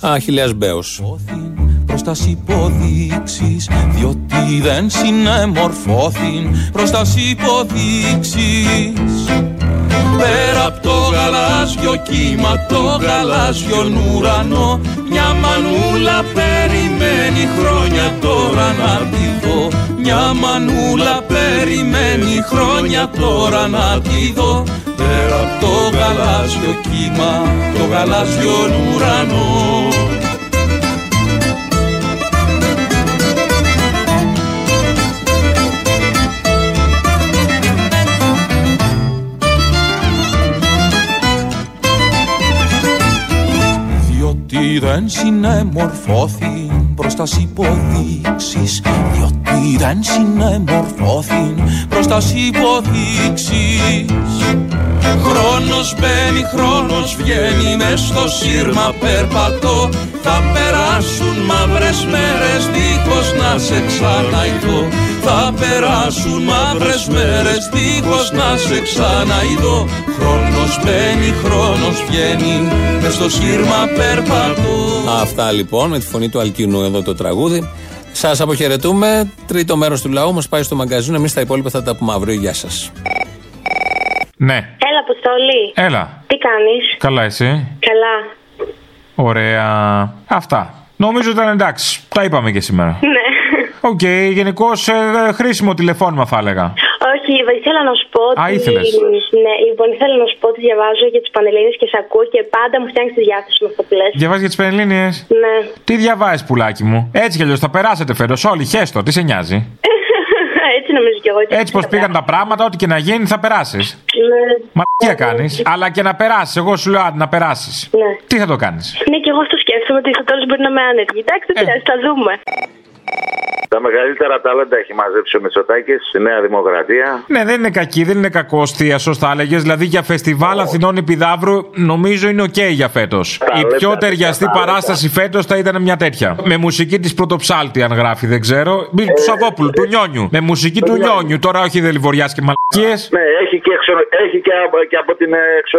Αχηλέα Μπέος.
προς τας υποδείξεις διότι δεν συνεμορφώθην προς τας υποδείξεις Πέρα από το γαλάζιο κύμα, το γαλάζιο ουρανό Μια μανούλα περιμένει χρόνια τώρα να τη δω. Μια μανούλα περιμένει χρόνια τώρα να τη δω. Πέρα από το γαλάζιο κύμα, το γαλάζιο ουρανό Διότι δεν συνεμορφώθη προς τας υποδείξεις Διότι δεν συνεμορφώθη προς τας υποδείξεις Χρόνος μπαίνει, χρόνος βγαίνει μες στο σύρμα περπατώ Θα περάσουν μαύρες μέρες δίχως να σε ξαναειδώ Θα περάσουν μαύρες μέρες δίχως να σε ξαναειδώ Χρόνος μπαίνει, χρόνος βγαίνει μες στο σύρμα περπατώ
Αυτά λοιπόν με τη φωνή του Αλκίνου εδώ το τραγούδι. Σας αποχαιρετούμε. Τρίτο μέρος του λαού μας πάει στο μαγκαζίνο. Εμείς τα υπόλοιπα θα τα πούμε αύριο. Γεια σας.
Ναι.
Έλα, Αποστολή.
Έλα.
Τι κάνεις;
Καλά, εσύ;
Καλά.
Ωραία. Αυτά. Νομίζω ήταν εντάξει. Τα είπαμε και σήμερα.
Ναι.
Οκ, γενικώς ε, χρήσιμο τηλεφώνημα θα έλεγα.
Όχι, ήθελα να σου πω ότι.
Α, ήθελες.
Ναι, λοιπόν, ήθελα να σου πω ότι διαβάζω για τις Πανελλήνιες και σε ακούω και πάντα μου φτιάχνεις τη διάθεση με αυτό που λες.
Διαβάζεις για τις Πανελλήνιες;
Ναι.
Τι διαβάζεις, πουλάκι μου; Έτσι κι αλλιώς θα περάσετε φέτος. Όλοι, χέστο, τι σε νοιάζει; [laughs]
Έτσι νομίζω κι εγώ.
Έτσι πως πήγαν τα πράγματα, ό,τι και να γίνει θα περάσεις.
Ναι.
Μαλακία κάνεις. Αλλά και να περάσεις. Εγώ σου λέω άντε να περάσεις.
Ναι.
Τι θα το κάνεις;
Ναι, και εγώ αυτό σκέφτομαι ότι στο τέλος μπορεί να είμαι άνεργη. Εντάξει, δεν πειράζει, θα δούμε.
Τα μεγαλύτερα ταλέντα έχει μαζέψει ο Μητσοτάκης στη Νέα Δημοκρατία.
Ναι, δεν είναι κακή, δεν είναι κακό θεία, θα έλεγες. Δηλαδή για φεστιβάλ Αθηνών Επιδαύρου νομίζω είναι οκ για φέτος. Η πιο ταιριαστή παράσταση φέτος θα ήταν μια τέτοια. Με μουσική της Πρωτοψάλτη, αν γράφει, δεν ξέρω. Μη του Σαββόπουλου, του Νιόνιου. Με μουσική του Νιόνιου. Τώρα όχι Δεληβοριάς και μαλακίες.
Ναι, έχει και, εξω, έχει και, από, και από την έξω,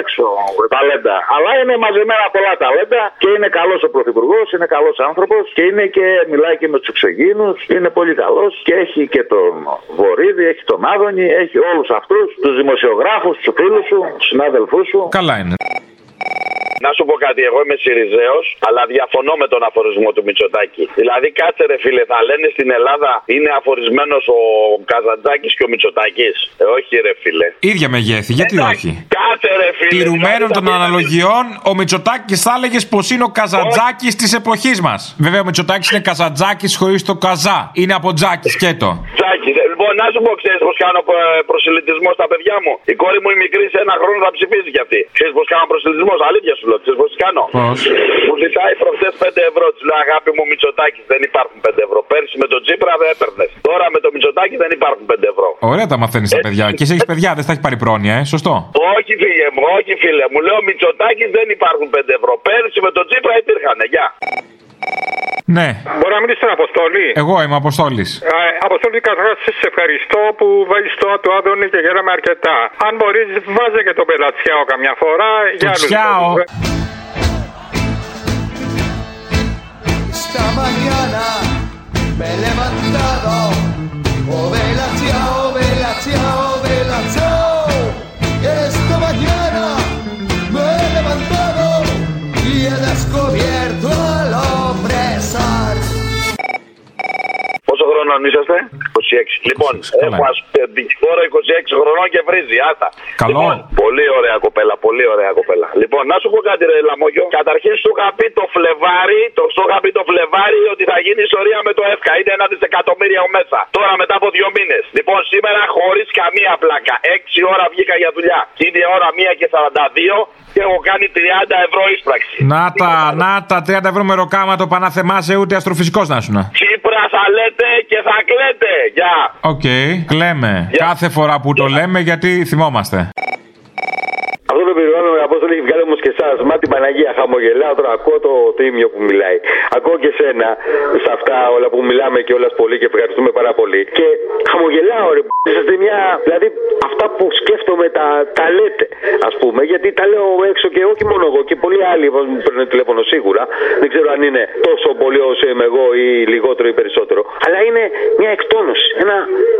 έξω ταλέντα. Αλλά είναι μαζεμένα πολλά ταλέντα και είναι καλός ο Πρωθυπουργός, είναι καλός άνθρωπος και είναι και μιλάει και με τους εξωγήνου. Είναι πολύ καλός και έχει και τον Βορύδη, έχει τον Άδωνη, έχει όλους αυτούς τους δημοσιογράφους, τους φίλους σου, τους συνάδελφούς σου.
Καλά είναι.
Να σου πω κάτι, εγώ είμαι Σιριζέος, αλλά διαφωνώ με τον αφορισμό του Μητσοτάκη. Δηλαδή, κάτσε ρε φίλε, θα λένε στην Ελλάδα είναι αφορισμένος ο Καζαντζάκης και ο Μητσοτάκης. Ε, όχι ρε φίλε.
ίδια μεγέθη, γιατί όχι;
Κάτσε ρε φίλε.
Τηρουμένων των αναλογιών, ο Μητσοτάκης θα έλεγες πως είναι ο Καζαντζάκης της εποχής μας. Βέβαια, ο Μητσοτάκης είναι Καζαντζάκης χωρίς το καζά. Είναι από τζάκι σκέτο.
Τζάκι, δε- λοιπόν, να σου πω, ξέρεις πώ κάνω ε, προσελητισμό στα παιδιά μου. Η κόρη μου η μικρή σε ένα χρόνο θα ψηφίζει κι αυτή. Ξέρεις πώ κάνω προσελητισμό, αλήθεια σου λέω. Ξέρεις πώ κάνω.
Πώς;
Μου ζητάει προχθές 5 ευρώ. Της λέω αγάπη μου Μητσοτάκης δεν υπάρχουν 5 ευρώ. Πέρσι με τον Τζίπρα δεν έπαιρνες. Τώρα με το Μητσοτάκη δεν υπάρχουν 5 ευρώ.
Ωραία τα μαθαίνεις τα παιδιά. Και εσύ έχεις παιδιά, δεν θα έχει πάρει πρόνοια, ε. Σωστό.
Όχι φίλε μου, όχι φίλε μου. Λέω Μητσοτάκη δεν υπάρχουν 5 ευρώ. Πέρσι με τον Τζίπρα υπήρχαν. Γεια.
Ναι.
Μπορεί να μιλήσει στον Αποστόλη;
Εγώ είμαι Αποστόλης.
Ε, Αποστόλη, καταρχάς σε ευχαριστώ που βάζει το του Άδωνη και γέραμε αρκετά. Αν μπορείς, βάζε και τον Πελατσιάο καμιά φορά. για άλλους
Τσιάο.
λόγους.
Esta mañana me he levantado. Oh, vela, chao, vela, chao, vela, chao.
Πόσο χρονών είσαστε; 26. Λοιπόν, έχω αντικφόρο 26 χρονών και βρίζει. Άτα.
Καλό.
Λοιπόν, πολύ ωραία κοπέλα, πολύ ωραία κοπέλα. Λοιπόν, να σου πω κάτι, ρε Λαμόγιο. Καταρχήν σου είχα πει το Φλεβάρι, το, σου είχα πει το Φλεβάρι ότι θα γίνει ιστορία με το ΕΦΚΑ. Είναι ένα δισεκατομμύριο μέσα. Τώρα μετά από δύο μήνες. Λοιπόν, σήμερα χωρίς καμία πλάκα. 6 ώρα βγήκα για δουλειά. Και είναι η ώρα 1 και 42 και έχω κάνει 30 ευρώ είσπραξη.
Να τα, να τα 30 ευρώ μεροκάματο πανάθεμά σε ούτε αστροφυσικός να σου να.
Τσίπρα θα λέτε και θα κλαίτε. Γεια.
Οκ, κλαίμε. Κάθε φορά που το λέμε γιατί θυμόμαστε.
Αυτό το περιβάλλον με απόστολος έχει βγάλει όμως και εσάς. Μα την Παναγία χαμογελάω τώρα. Ακούω το Θύμιο που μιλάει. Ακούω και σένα σε αυτά όλα που μιλάμε και όλας πολύ και ευχαριστούμε πάρα πολύ. Και χαμογελάω, ρε. Είσαστε μια. Δηλαδή αυτά που σκέφτομαι τα, τα λέτε, ας πούμε. Γιατί τα λέω έξω και όχι μόνο εγώ και πολλοί άλλοι που μου παίρνουν τηλέφωνο σίγουρα. Δεν ξέρω αν είναι τόσο πολύ όσο είμαι εγώ ή λιγότερο ή περισσότερο. Αλλά είναι μια εκτόνωση. Ένα,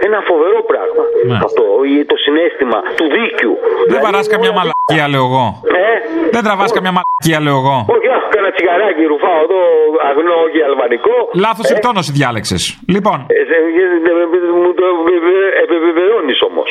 ένα φοβερό πράγμα.
Ναι.
Αυτό. ή Το συνέστημα του δίκαιου.
Δεν βαρά καμιά μαλακία, λέω εγώ.
Ε,
Δεν τραβά καμιά μαλακία, λέω εγώ.
όχι, αχ, κάνα τσιγαράκι ρουφάω εδώ, αγνό, όχι αλβανικό.
Λάθο
Ε,
εκτόνωση διάλεξε. Λοιπόν.
ε, σε- ε, ε, μου το επιβεβαιώνει όμω.